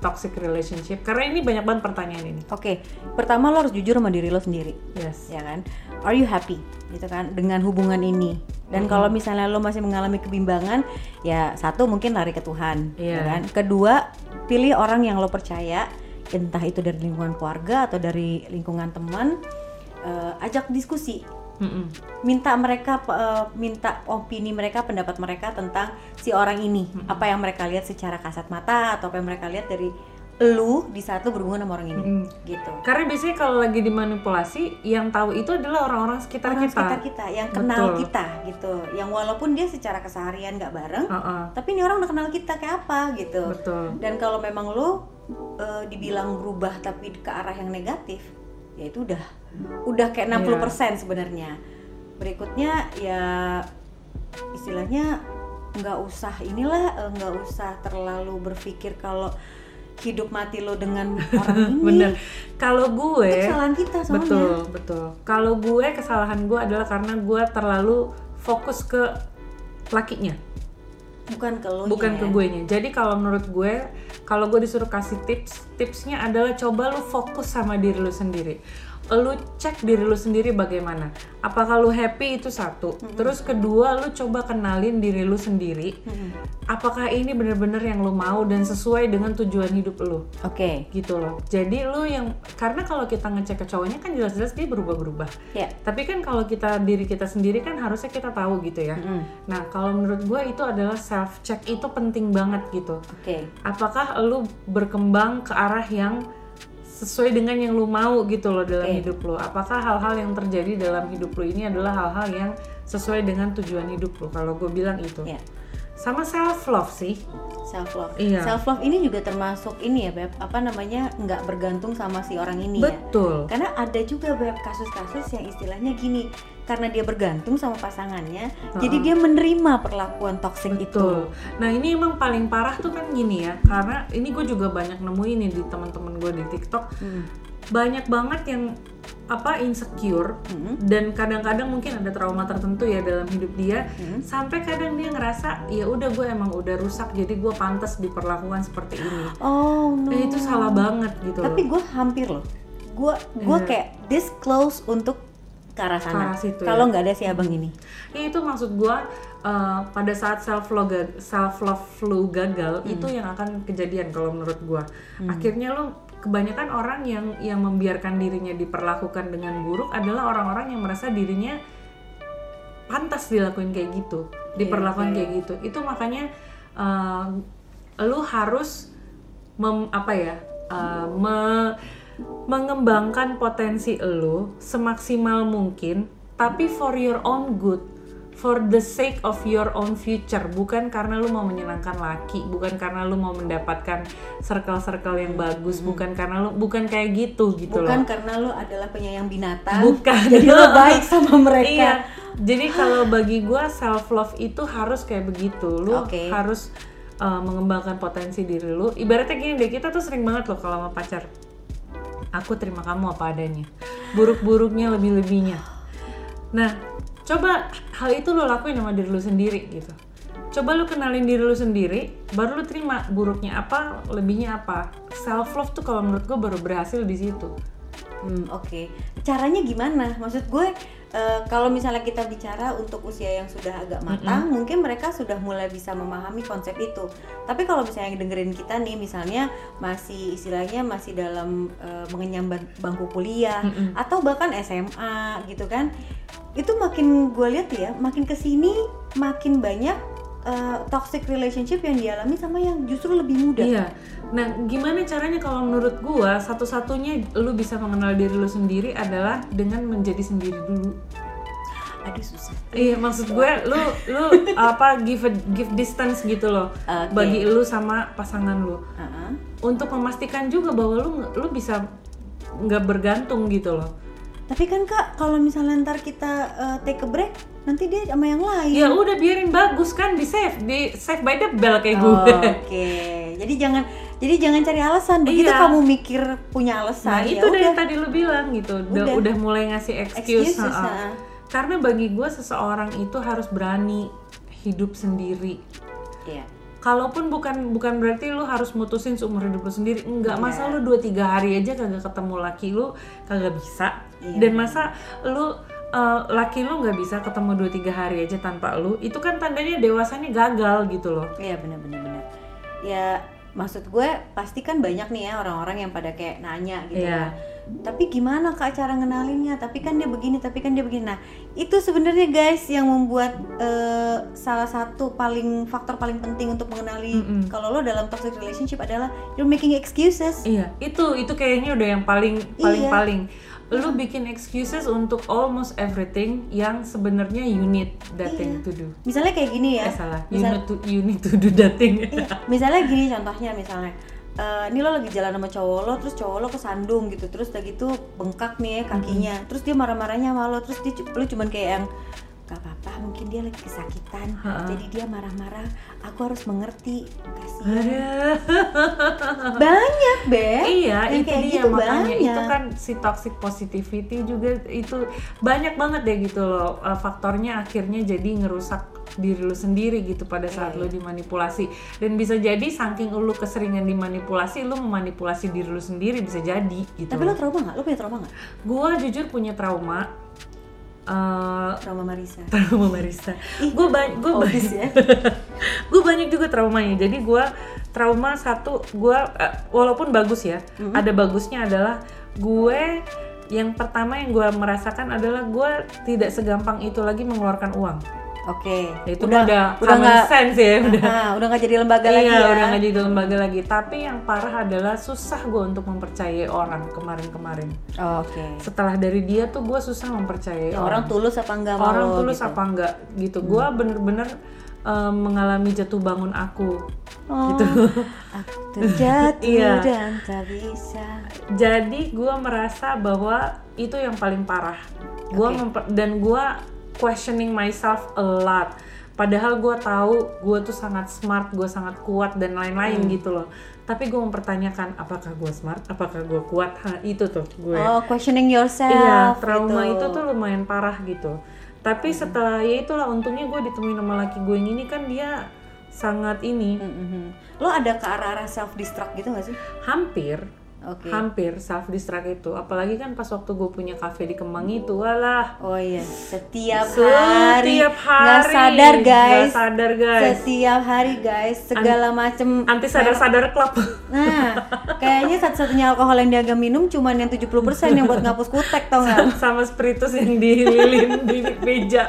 toxic relationship? Karena ini banyak banget pertanyaan ini. Oke, pertama lo harus jujur sama diri lo sendiri, Yes. ya kan? Are you happy, gitu kan, dengan hubungan ini? Dan kalau misalnya lo masih mengalami kebimbangan, ya satu mungkin lari ke Tuhan, ya Iya. kan? Kedua, pilih orang yang lo percaya, entah itu dari lingkungan keluarga atau dari lingkungan teman, eh, ajak diskusi, Mm-mm. minta mereka eh, minta opini mereka pendapat mereka tentang si orang ini apa yang mereka lihat secara kasat mata atau apa yang mereka lihat dari lu di saat lu berhubungan sama orang ini gitu Karena biasanya kalau lagi dimanipulasi, yang tahu itu adalah orang-orang sekitar orang kita. sekitar kita yang kenal Betul. kita gitu yang walaupun dia secara keseharian nggak bareng Heeh, tapi ini orang udah kenal kita kayak apa gitu betul. dan kalau memang lu eh, dibilang berubah tapi ke arah yang negatif ya itu udah udah kayak 60% sebenarnya berikutnya ya istilahnya nggak usah inilah eh, nggak usah terlalu berpikir kalau hidup mati lo dengan orang ini Bener. Kalau itu gue, kesalahan kita soalnya betul, betul. Kalau gue kesalahan gue adalah karena gue terlalu fokus ke lakinya, bukan ke lo bukan ke gue nya. Jadi kalau menurut gue, kalau gue disuruh kasih tips, tipsnya adalah coba lu fokus sama diri lu sendiri. Lu cek diri lu sendiri bagaimana. Apakah lu happy itu satu. Terus kedua, lu coba kenalin diri lu sendiri. Apakah ini bener-bener yang lu mau dan sesuai dengan tujuan hidup lu. oke gitu loh. Jadi lu yang karena kalau kita ngecek ke cowoknya kan jelas-jelas dia berubah-berubah. ya Tapi kan kalau kita diri kita sendiri kan harusnya kita tahu gitu ya. Mm. Nah kalau menurut gue itu adalah self check itu penting banget gitu. oke Apakah lu berkembang ke arah yang sesuai dengan yang lu mau gitu loh dalam Oke. hidup lu? Apakah hal-hal yang terjadi dalam hidup lu ini adalah hal-hal yang sesuai dengan tujuan hidup lu? Kalau gue bilang itu. ya sama self love sih self love. Iya. Self love ini juga termasuk ini ya, Beb. Apa namanya? nggak bergantung sama si orang ini ya. betul Karena ada juga Beb kasus-kasus yang istilahnya gini, karena dia bergantung sama pasangannya, jadi dia menerima perlakuan toksik itu. Nah ini emang paling parah tuh kan gini ya, karena ini gue juga banyak nemuin nih di teman-teman gue di TikTok, Hmm. banyak banget yang apa insecure Hmm. dan kadang-kadang mungkin ada trauma tertentu ya dalam hidup dia, Hmm. sampai kadang dia ngerasa ya udah gue emang udah rusak jadi gue pantas diperlakukan seperti ini. Oh no. Eh, itu salah banget gitu Tapi gue hampir loh. Gue gue Iya. kayak this close untuk ke arah sana. Kalau ya. nggak ada si abang ini. Ya, itu maksud gue uh, pada saat self love self love lu gagal Hmm. itu yang akan kejadian kalau menurut gue. Akhirnya lu kebanyakan orang yang yang membiarkan dirinya diperlakukan dengan buruk adalah orang-orang yang merasa dirinya pantas dilakuin kayak gitu, diperlakukan iya. kayak gitu. Itu makanya uh, lu harus mem, apa ya? uh, me- mengembangkan potensi lu semaksimal mungkin tapi for your own good for the sake of your own future. Bukan karena lu mau menyenangkan laki bukan karena lu mau mendapatkan circle-circle yang bagus bukan karena lu bukan kayak gitu gitu Bukan loh. karena lo adalah penyayang binatang. bukan. Jadi lo baik sama mereka. iya. Jadi kalau bagi gua self love itu harus kayak begitu. Lu Oke. harus uh, mengembangkan potensi diri lu. Ibaratnya gini deh kita tuh sering banget loh kalau sama pacar. Aku terima kamu apa adanya. Buruk-buruknya lebih-lebihnya. Nah coba hal itu lo lakuin sama diri lu sendiri gitu. Coba lu kenalin diri lu sendiri baru lu terima buruknya apa lebihnya apa. Self love tuh kalau menurut gue baru berhasil di situ Hmm, oke. Caranya gimana? Maksud gue eh, kalau misalnya kita bicara untuk usia yang sudah agak matang, mungkin mereka sudah mulai bisa memahami konsep itu. Tapi kalau misalnya yang dengerin kita nih, misalnya masih istilahnya masih dalam eh, mengenyam ban- bangku kuliah atau bahkan SMA gitu kan, itu makin gue lihat ya, makin ke sini makin banyak eh, toxic relationship yang dialami sama yang justru lebih muda. Iya. Nah, gimana caranya kalau menurut gua satu-satunya lu bisa mengenal diri lu sendiri adalah dengan menjadi sendiri dulu. Aduh susah. Iya, maksud gue lu lu apa give a- give distance gitu loh Oke. bagi lu sama pasangan lu. Uh-uh. Untuk memastikan juga bahwa lu lu bisa nggak bergantung gitu loh. Tapi kan kak, kalau misalnya ntar kita uh, take a break, nanti dia sama yang lain. Ya udah biarin bagus kan di save di save by the bell kayak Oh, gue. Oke, jadi jangan jadi jangan cari alasan. Begitu Iya. kamu mikir punya alasan, Nah, ya itu dari udah. tadi lu bilang gitu, udah Udah. udah mulai ngasih excuse. Excuses, ha-ha. ha. Karena bagi gue seseorang itu harus berani hidup sendiri. Iya. Kalaupun bukan bukan berarti lu harus mutusin seumur hidup lu sendiri. Enggak, Iya. masa lu 2 3 hari aja kagak ketemu laki lu kagak bisa. Iya. Dan masa lu uh, laki lu nggak bisa ketemu 2 3 hari aja tanpa lu, itu kan tandanya dewasanya gagal gitu loh. Iya benar-benar benar. Ya maksud gue pasti kan banyak nih ya orang-orang yang pada kayak nanya gitu Iya. ya. Tapi gimana kak cara ngenalinnya? Tapi kan dia begini, tapi kan dia begini. Nah itu sebenarnya guys yang membuat eh, salah satu paling faktor paling penting untuk mengenali Mm-mm. kalau lo dalam toxic relationship adalah you're making excuses. Iya, itu itu kayaknya udah yang paling paling Iya. paling. Lu bikin excuses untuk almost everything yang sebenarnya you need that thing Iya. to do. Misalnya kayak gini ya. Eh salah, you need to you need to do that thing. Iya, misalnya gini contohnya misalnya eh, ini lo lagi jalan sama cowok lo terus cowok lo kesandung gitu terus udah gitu bengkak nih ya kakinya terus dia marah-marahnya sama lo terus dia lo cuman kayak yang gak apa-apa mungkin dia lagi kesakitan Ha-ha. jadi dia marah-marah aku harus mengerti. Kasihan banyak be. Iya, yang itu kayak dia gitu makanya. Banyak. itu kan si toxic positivity juga itu banyak banget deh gitu loh uh, faktornya akhirnya jadi ngerusak diri lu sendiri gitu pada saat Iya, lu dimanipulasi. Dan bisa jadi saking lu keseringan dimanipulasi lu memanipulasi diri lu sendiri bisa jadi gitu. tapi lo trauma nggak? Lo punya trauma nggak? Gua jujur punya trauma uh, trauma Marisa. Trauma Marisa. Gue banyak gue obis ya. Gue banyak juga traumanya. Jadi gue trauma satu gue walaupun bagus ya Mm-hmm. ada bagusnya adalah gue yang pertama yang gue merasakan adalah gue tidak segampang itu lagi mengeluarkan uang oke. Ya, itu udah udah udah nggak sense ya udah. Ah, udah nggak jadi lembaga iya lagi ya? udah nggak jadi lembaga lagi. Tapi yang parah adalah susah gue untuk mempercayai orang kemarin-kemarin. Oh, oke. Setelah dari dia tuh gue susah mempercayai Ya, orang. tulus apa enggak orang lo tulus gitu. apa enggak gitu. Gua bener-bener eh, mengalami jatuh bangun aku. Oh, gitu. Aku terjatuh Iya. dan tak bisa. jadi gue merasa bahwa itu yang paling parah. Gua Oke. memper- dan gue questioning myself a lot padahal gue tahu gue tuh sangat smart gue sangat kuat dan lain-lain Hmm. gitu loh tapi gue mempertanyakan apakah gue smart apakah gue kuat ha, itu tuh gue Oh, questioning yourself. iya trauma gitu. itu tuh lumayan parah gitu tapi setelah ya itulah untungnya gue ditemuin sama laki gue yang ini kan dia sangat ini Mhm. Lo ada ke arah-arah self destruct gitu gak sih? hampir Oke. hampir self destruct itu apalagi kan pas waktu gue punya cafe di Kemang itu walah Oh iya, setiap, hari setiap hari nggak sadar guys. nggak sadar guys Setiap hari guys, segala macem anti sadar sadar club Nah, kayaknya satu-satunya alkohol yang dia agak minum cuman yang 70% yang buat ngapus kutek tau nggak? sama spiritus yang dililin di meja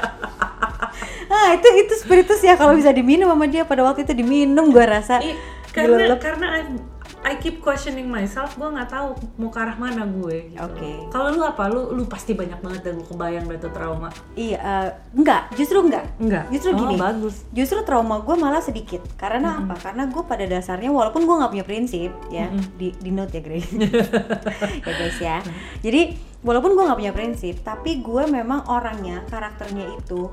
Ah, itu itu spiritus ya kalau bisa diminum sama dia pada waktu itu diminum gua rasa. Ih, karena Gelap. karena I, keep questioning myself gue nggak tahu mau ke arah mana gue gitu. Oke. kalau lu apa lu lu pasti banyak banget dan gue kebayang tuh trauma Iya, eh, enggak, justru enggak. enggak Justru Oh, gini. bagus Justru trauma gue malah sedikit. Karena apa? Karena gue pada dasarnya walaupun gue nggak punya prinsip ya di di note ya Grace. ya guys ya. Jadi walaupun gue nggak punya prinsip, tapi gue memang orangnya karakternya itu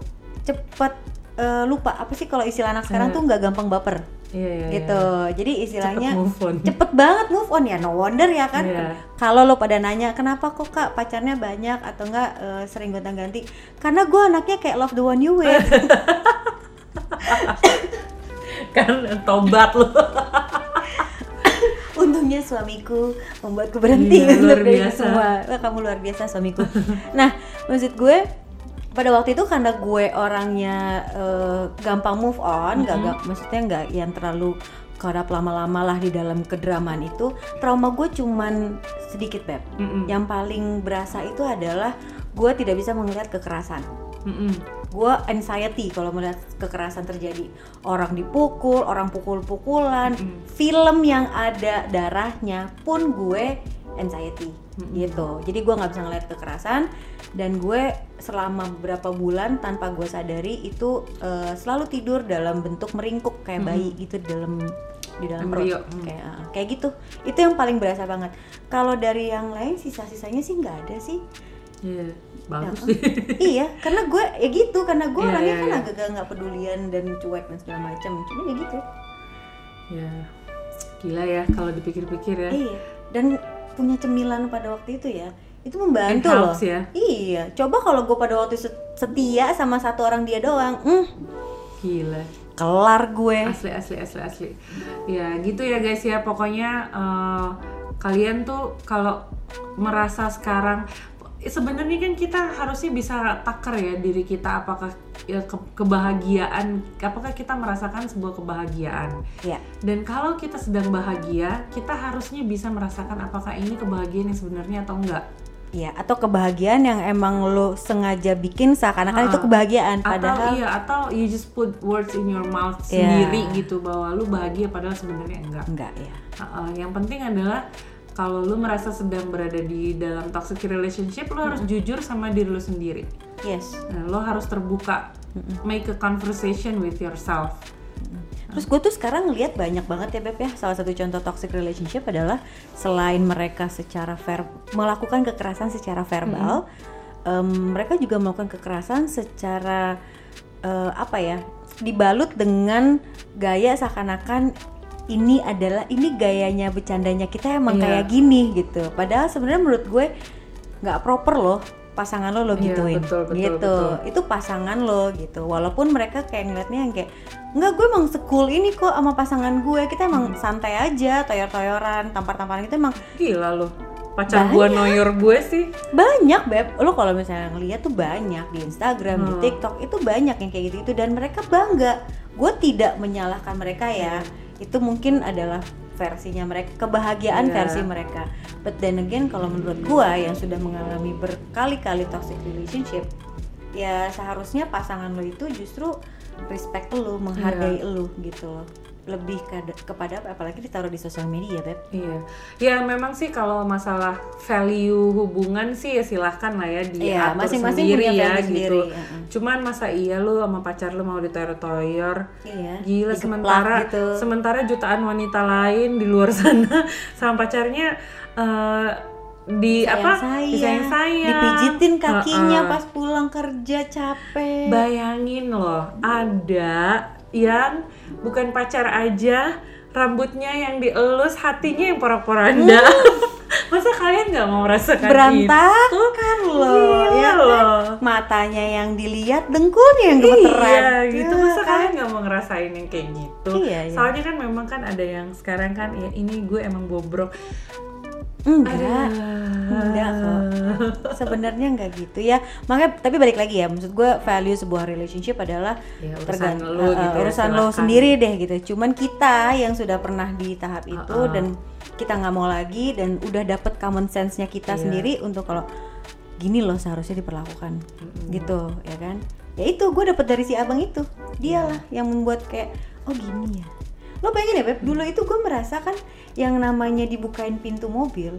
cepet eh, lupa apa sih kalau istilah anak sekarang tuh nggak gampang baper iya iya gitu. Jadi istilahnya Cepet move on. cepet banget move on ya no wonder ya kan Iya. kalau lo pada nanya kenapa kok kak pacarnya banyak atau enggak eh, sering gonta ganti karena gue anaknya kayak love the one you with kan tobat lu untungnya suamiku membuatku berhenti Iya, luar biasa. semua kamu luar biasa suamiku nah maksud gue pada waktu itu karena gue orangnya eh, gampang move on nggak nggak- maksudnya nggak yang terlalu kerap lama-lama lah di dalam kedramaan itu trauma gue cuman sedikit beb. Mm-mm. yang paling berasa itu adalah gue tidak bisa melihat kekerasan. Mm-mm. gue anxiety kalau melihat kekerasan terjadi. Orang dipukul orang pukul-pukulan film yang ada darahnya pun gue anxiety gitu. Jadi gue nggak bisa ngeliat kekerasan dan gue selama beberapa bulan tanpa gue sadari itu eh, selalu tidur dalam bentuk meringkuk kayak bayi gitu di dalam di dalam perut. Kayak ah, kayak gitu. Itu yang paling berasa banget. Kalau dari yang lain sisa-sisanya sih nggak ada sih. Iya, bagus sih. iya karena gue ya gitu karena gue Iya, orangnya iya, kan iya. agak nggak pedulian dan cuek dan segala macam cuma ya gitu. Ya gila ya kalau dipikir-pikir ya. Iya. Dan punya cemilan pada waktu itu ya itu membantu loh. Ya. iya coba kalau gue pada waktu set- setia sama satu orang dia doang hmm, gila. Kelar gue. Asli asli asli asli. Ya gitu ya guys ya pokoknya eh, kalian tuh kalau merasa sekarang sebenarnya kan kita harusnya bisa taker ya diri kita apakah ya, ke- kebahagiaan apakah kita merasakan sebuah kebahagiaan. Ya. Dan kalau kita sedang bahagia kita harusnya bisa merasakan apakah ini kebahagiaan yang sebenarnya atau enggak. Ya atau kebahagiaan yang emang lo sengaja bikin seakan-akan itu kebahagiaan atau padahal iya atau you just put words in your mouth Iya. sendiri gitu bahwa lu bahagia padahal sebenarnya enggak. Enggak ya. Uh, yang penting adalah kalau lu merasa sedang berada di dalam toxic relationship, lu harus jujur sama diri lu sendiri. yes. Nah, lo harus terbuka, make a conversation with yourself. Terus gue tuh sekarang ngeliat banyak banget ya Beb ya. Salah satu contoh toxic relationship adalah Selain mereka secara ver melakukan kekerasan secara verbal em, Mereka juga melakukan kekerasan secara eh, Apa ya Dibalut dengan gaya seakan-akan ini adalah ini gayanya bercandanya kita emang Iya. kayak gini gitu. Padahal sebenarnya menurut gue nggak proper loh pasangan lo lo Iya, gituin. betul, betul, gitu. betul. itu pasangan lo gitu. Walaupun mereka kayak ngeliatnya yang kayak enggak gue emang sekul ini kok sama pasangan gue. Kita emang Hmm. santai aja toyor-toyoran tampar-tamparan. Itu emang Gila lo, pacar gua noyor gue sih. banyak beb. Lo kalau misalnya ngeliat tuh banyak di Instagram di Hmm. TikTok itu banyak yang kayak gitu itu dan mereka bangga. Gue tidak menyalahkan mereka ya itu mungkin adalah versinya mereka kebahagiaan Iya. versi mereka but then again kalau menurut gue yang sudah mengalami berkali-kali toxic relationship ya seharusnya pasangan lo itu justru respect lo menghargai Iya. lo gitu loh lebih ke- kepada apa apalagi ditaruh di sosial media beb Iya, ya memang sih kalau masalah value hubungan sih ya silahkan lah ya diatur Iya, masing-masing sendiri punya ya gitu. sendiri, heeh. Cuman masa iya lu sama pacar lu mau ditoyor-toyor? Iya, Gila sementara gitu. sementara jutaan wanita lain di luar sana sama pacarnya eh, di apa? Sayang-sayang, Disayang-sayang. dipijitin kakinya Heeh. pas pulang kerja capek Bayangin loh, ada yang bukan pacar aja, rambutnya yang dielus, hatinya yang porak-poranda. Masa kalian nggak mau merasakan itu? berantakan loh Gila ya kan? loh. matanya yang dilihat dengkulnya yang gemeteran Iya gitu, Ya masa kan? kalian nggak mau ngerasain yang kayak gitu? Iya, iya. Soalnya kan memang kan ada yang sekarang kan, ya ini gue emang bobrok. Enggak. Enggak kok. Sebenarnya enggak gitu ya. Makanya tapi balik lagi ya maksud gue value sebuah relationship adalah Ya, urusan tergan- lu eh, gitu ya, urusan lo silakan. sendiri deh gitu. Cuman kita yang sudah pernah di tahap itu Uh-uh. dan kita nggak mau lagi dan udah dapet common sense-nya kita Iya. sendiri untuk kalau gini loh seharusnya diperlakukan gitu ya kan? Ya itu gue dapet dari si abang itu. Dialah yang membuat kayak oh gini ya lo bayangin ya beb dulu itu gue merasa kan yang namanya dibukain pintu mobil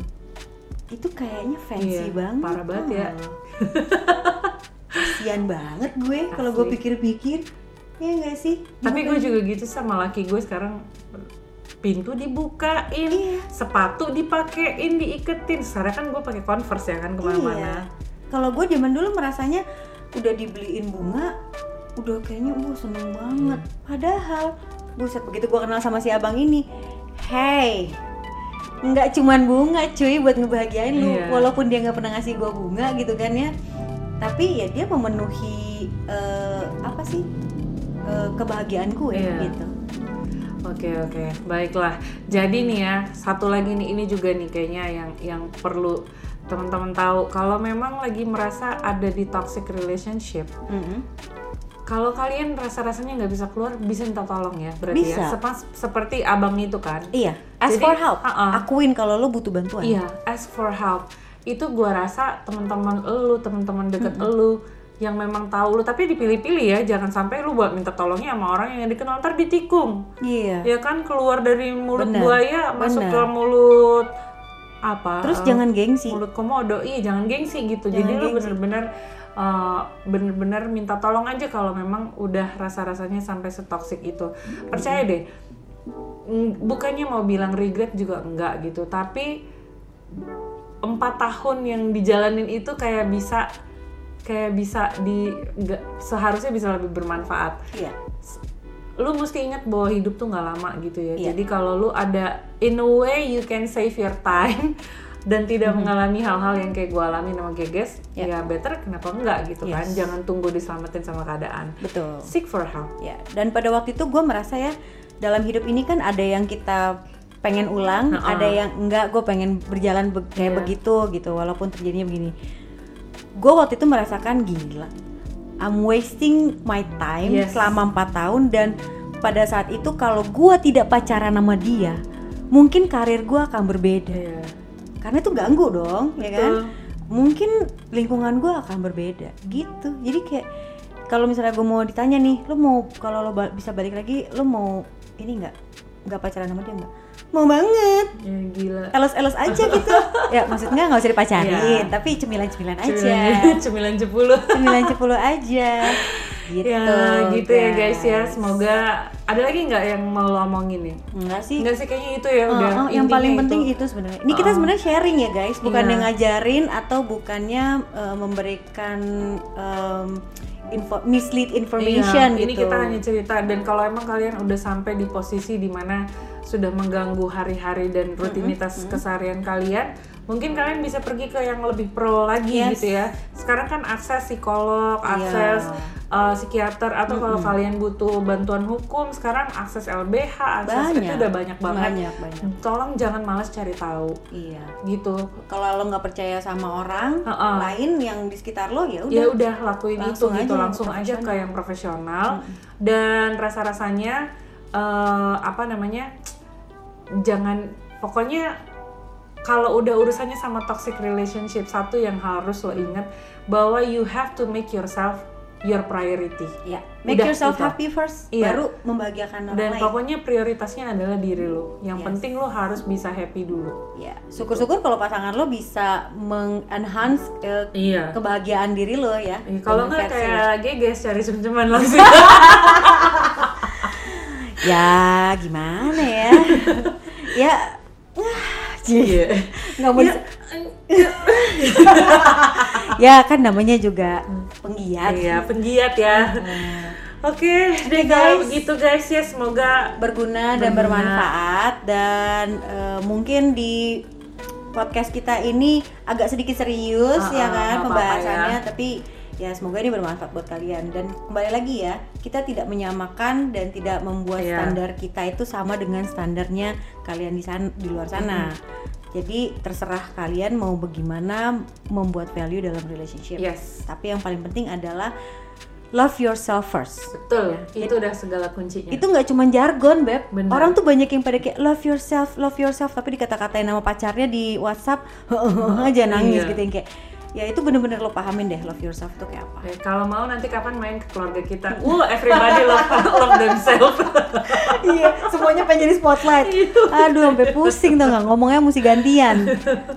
itu kayaknya fancy Iya, banget parah banget ya. Hmm. kasian banget gue kalau gue pikir-pikir ya enggak sih Tapi gue juga gitu sama laki gue sekarang pintu dibukain, Iya. sepatu dipakein, diiketin. Sekarang kan gue pakai converse ya kan Iya. ke mana-mana. Kalau gue zaman dulu merasanya udah dibeliin bunga, udah kayaknya uh seneng banget. Iya. Padahal, buset begitu gue kenal sama si abang ini, hey, nggak cuman bunga cuy buat ngebahagiain lu, Iya. walaupun dia nggak pernah ngasih gue bunga gitu kan ya. Tapi ya dia memenuhi eh, apa sih eh, kebahagiaan gue Iya. gitu. Oke oke, baiklah. Jadi nih ya, satu lagi nih ini juga nih kayaknya yang yang perlu teman-teman tahu. Kalau memang lagi merasa ada di toxic relationship, Mm-mm. Kalau kalian rasa-rasanya nggak bisa keluar, bisa minta tolong ya, berarti Bisa. ya. Sepas- seperti abang itu kan. Iya, ask Jadi, for help. ha-ha. Akuin kalau lo butuh bantuan. Iya, ask for help. Itu gua rasa teman-teman elu, teman-teman deket elu yang memang tahu lu, tapi dipilih-pilih ya, jangan sampai lu buat minta tolongnya sama orang yang dikenal ntar ditikung. Iya. Ya kan keluar dari mulut Benar, buaya masuk benar. ke mulut apa? Terus eh, jangan gengsi. Mulut komodo. Iya, jangan gengsi gitu. Jadi Jangan lu gengsi. Bener-bener eh, bener-bener minta tolong aja kalau memang udah rasa-rasanya sampai setoksik itu. Percaya deh. mm, Bukannya mau bilang regret juga enggak gitu, tapi empat tahun yang dijalanin itu kayak bisa kayak bisa di nggak- seharusnya bisa lebih bermanfaat Iya. lu mesti ingat bahwa hidup tuh nggak lama gitu ya. Iya. Jadi kalau lu ada in a way you can save your time dan tidak mengalami hal-hal yang kayak gue alami sama Geges, Iya. ya better kenapa enggak gitu kan? Yes. Jangan tunggu diselamatin sama keadaan. Betul. Seek for help. Ya, dan pada waktu itu gue merasa ya dalam hidup ini kan ada yang kita pengen ulang, Heeh. ada yang enggak gue pengen berjalan be- kayak Iya. begitu gitu, walaupun terjadinya begini. Gue waktu itu merasakan gila, I'm wasting my time Yes. selama 4 tahun dan pada saat itu kalau gue tidak pacaran sama dia, mungkin karir gue akan berbeda. Iya. Karena itu ganggu dong, ya kan? Betul. Mungkin lingkungan gue akan berbeda, gitu. Jadi kayak kalau misalnya gue mau ditanya nih, lo mau kalau lo ba- bisa balik lagi, lo mau ini nggak? Nggak pacaran sama dia nggak? Mau banget. Ya gila. Elos-elos aja gitu. ya maksudnya nggak usah dipacarin, Iya. tapi cemilan-cemilan aja. Cemilan, cemilan jepuluh. Cemilan cepuluh aja. Gitu. ya gitu ya guys ya. Semoga ada lagi nggak yang mau lo omongin nih? Enggak sih. Enggak sih kayaknya itu ya Oh, udah. oh, yang paling itu. penting itu sebenarnya. Ini kita sebenarnya sharing ya guys, bukan Iya. yang ngajarin atau bukannya uh, memberikan um, info mislead information Iya, gitu. Ini kita hanya cerita dan kalau emang kalian udah sampai di posisi di mana sudah mengganggu hari-hari dan rutinitas keseharian kalian, mungkin kalian bisa pergi ke yang lebih pro lagi Yes. gitu ya. Sekarang kan akses psikolog, Iya. akses uh, psikiater atau kalau kalian butuh bantuan hukum, sekarang akses LBH, akses itu Banyak. udah banyak banget. Banyak, banyak. Tolong jangan malas cari tahu Iya. gitu. Kalau lo nggak percaya sama orang Ha-ha. lain yang di sekitar lo ya udah. ya udah lakuin Langsung itu gitu aja langsung ke aja ke profesional. yang profesional dan rasa rasanya apa namanya jangan pokoknya kalau udah urusannya sama toxic relationship satu yang harus lo ingat bahwa you have to make yourself your priority. Ya, make Udah, yourself itu. happy first, Iya. baru membahagiakan orang Dan lain. pokoknya prioritasnya adalah diri lo. Yang Yes. penting lo harus bisa happy dulu. Ya, syukur-syukur kalau pasangan lo bisa mengenhance eh, Iya. kebahagiaan diri lo ya. Eh, Kalau nggak kayak geges cari cem-ceman langsung. ya gimana ya? ya Iya. nggak mau ya kan namanya juga penggiat. Iya, penggiat ya. Oke, deh kalau guys. begitu guys ya semoga berguna dan Berguna. bermanfaat dan eh, mungkin di podcast kita ini agak sedikit serius Ah, ya kan apa-apa pembahasannya ya. tapi ya semoga ini bermanfaat buat kalian dan kembali lagi ya kita tidak menyamakan dan tidak membuat Iya. standar kita itu sama dengan standarnya kalian di sana di luar sana jadi terserah kalian mau bagaimana membuat value dalam relationship Yes. tapi yang paling penting adalah love yourself first betul. Itu udah segala kuncinya. itu nggak cuma jargon beb Bener. orang tuh banyak yang pada kayak love yourself love yourself tapi dikata-katain nama pacarnya di WhatsApp aja nangis Iya. gitu yang kayak ya itu bener-bener lo pahamin deh love yourself tuh kayak apa Eh, kalau mau nanti kapan main ke keluarga kita. Wah, everybody love, love themselves. iya semuanya pengen jadi spotlight aduh sampai pusing tuh nggak ngomongnya mesti gantian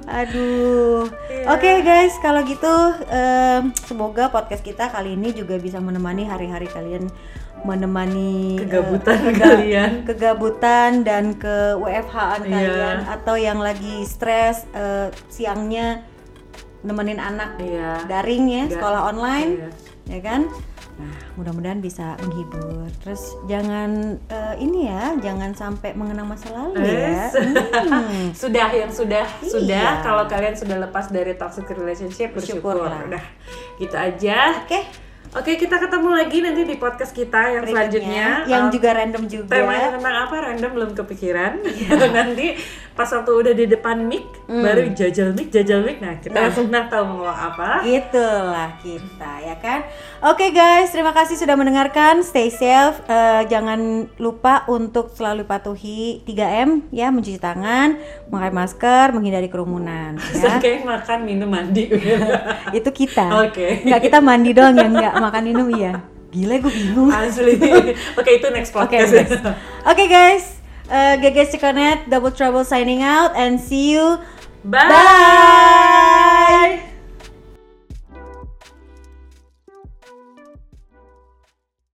aduh oke guys kalau gitu em, semoga podcast kita kali ini juga bisa menemani hari-hari kalian menemani eh, Kegabutan kega- kalian. kegabutan dan ke WFH-an Iya. kalian atau yang lagi stres eh, siangnya nemenin anak Iya. daring ya Nggak- sekolah online iya. ya kan nah mudah-mudahan bisa menghibur terus jangan eh, ini ya jangan sampai mengenang masa lalu ya Es. Hmm. sudah yang sudah Iya. sudah kalau kalian sudah lepas dari toxic relationship bersyukur Bersyukurlah. udah gitu aja oke oke kita ketemu lagi nanti di podcast kita yang selanjutnya yang Um, juga random juga temanya tentang apa random belum kepikiran Iya. nanti pas waktu udah di depan mic Hmm. baru jajal mic jajal mic nah kita langsung nah tahu mau apa Itulah kita ya kan. Oke guys, terima kasih sudah mendengarkan. Stay safe. Eh, jangan lupa untuk selalu patuhi 3M ya, mencuci tangan, memakai masker, menghindari kerumunan ya. Oke, makan minum mandi Itu kita. Oke. Nggak kita mandi doang ya, nggak makan minum iya. Gila gue bingung. asli oke itu next Oke podcast next. Oke guys, eh, GG Cikonet Double Trouble signing out and see you. bye. Bye.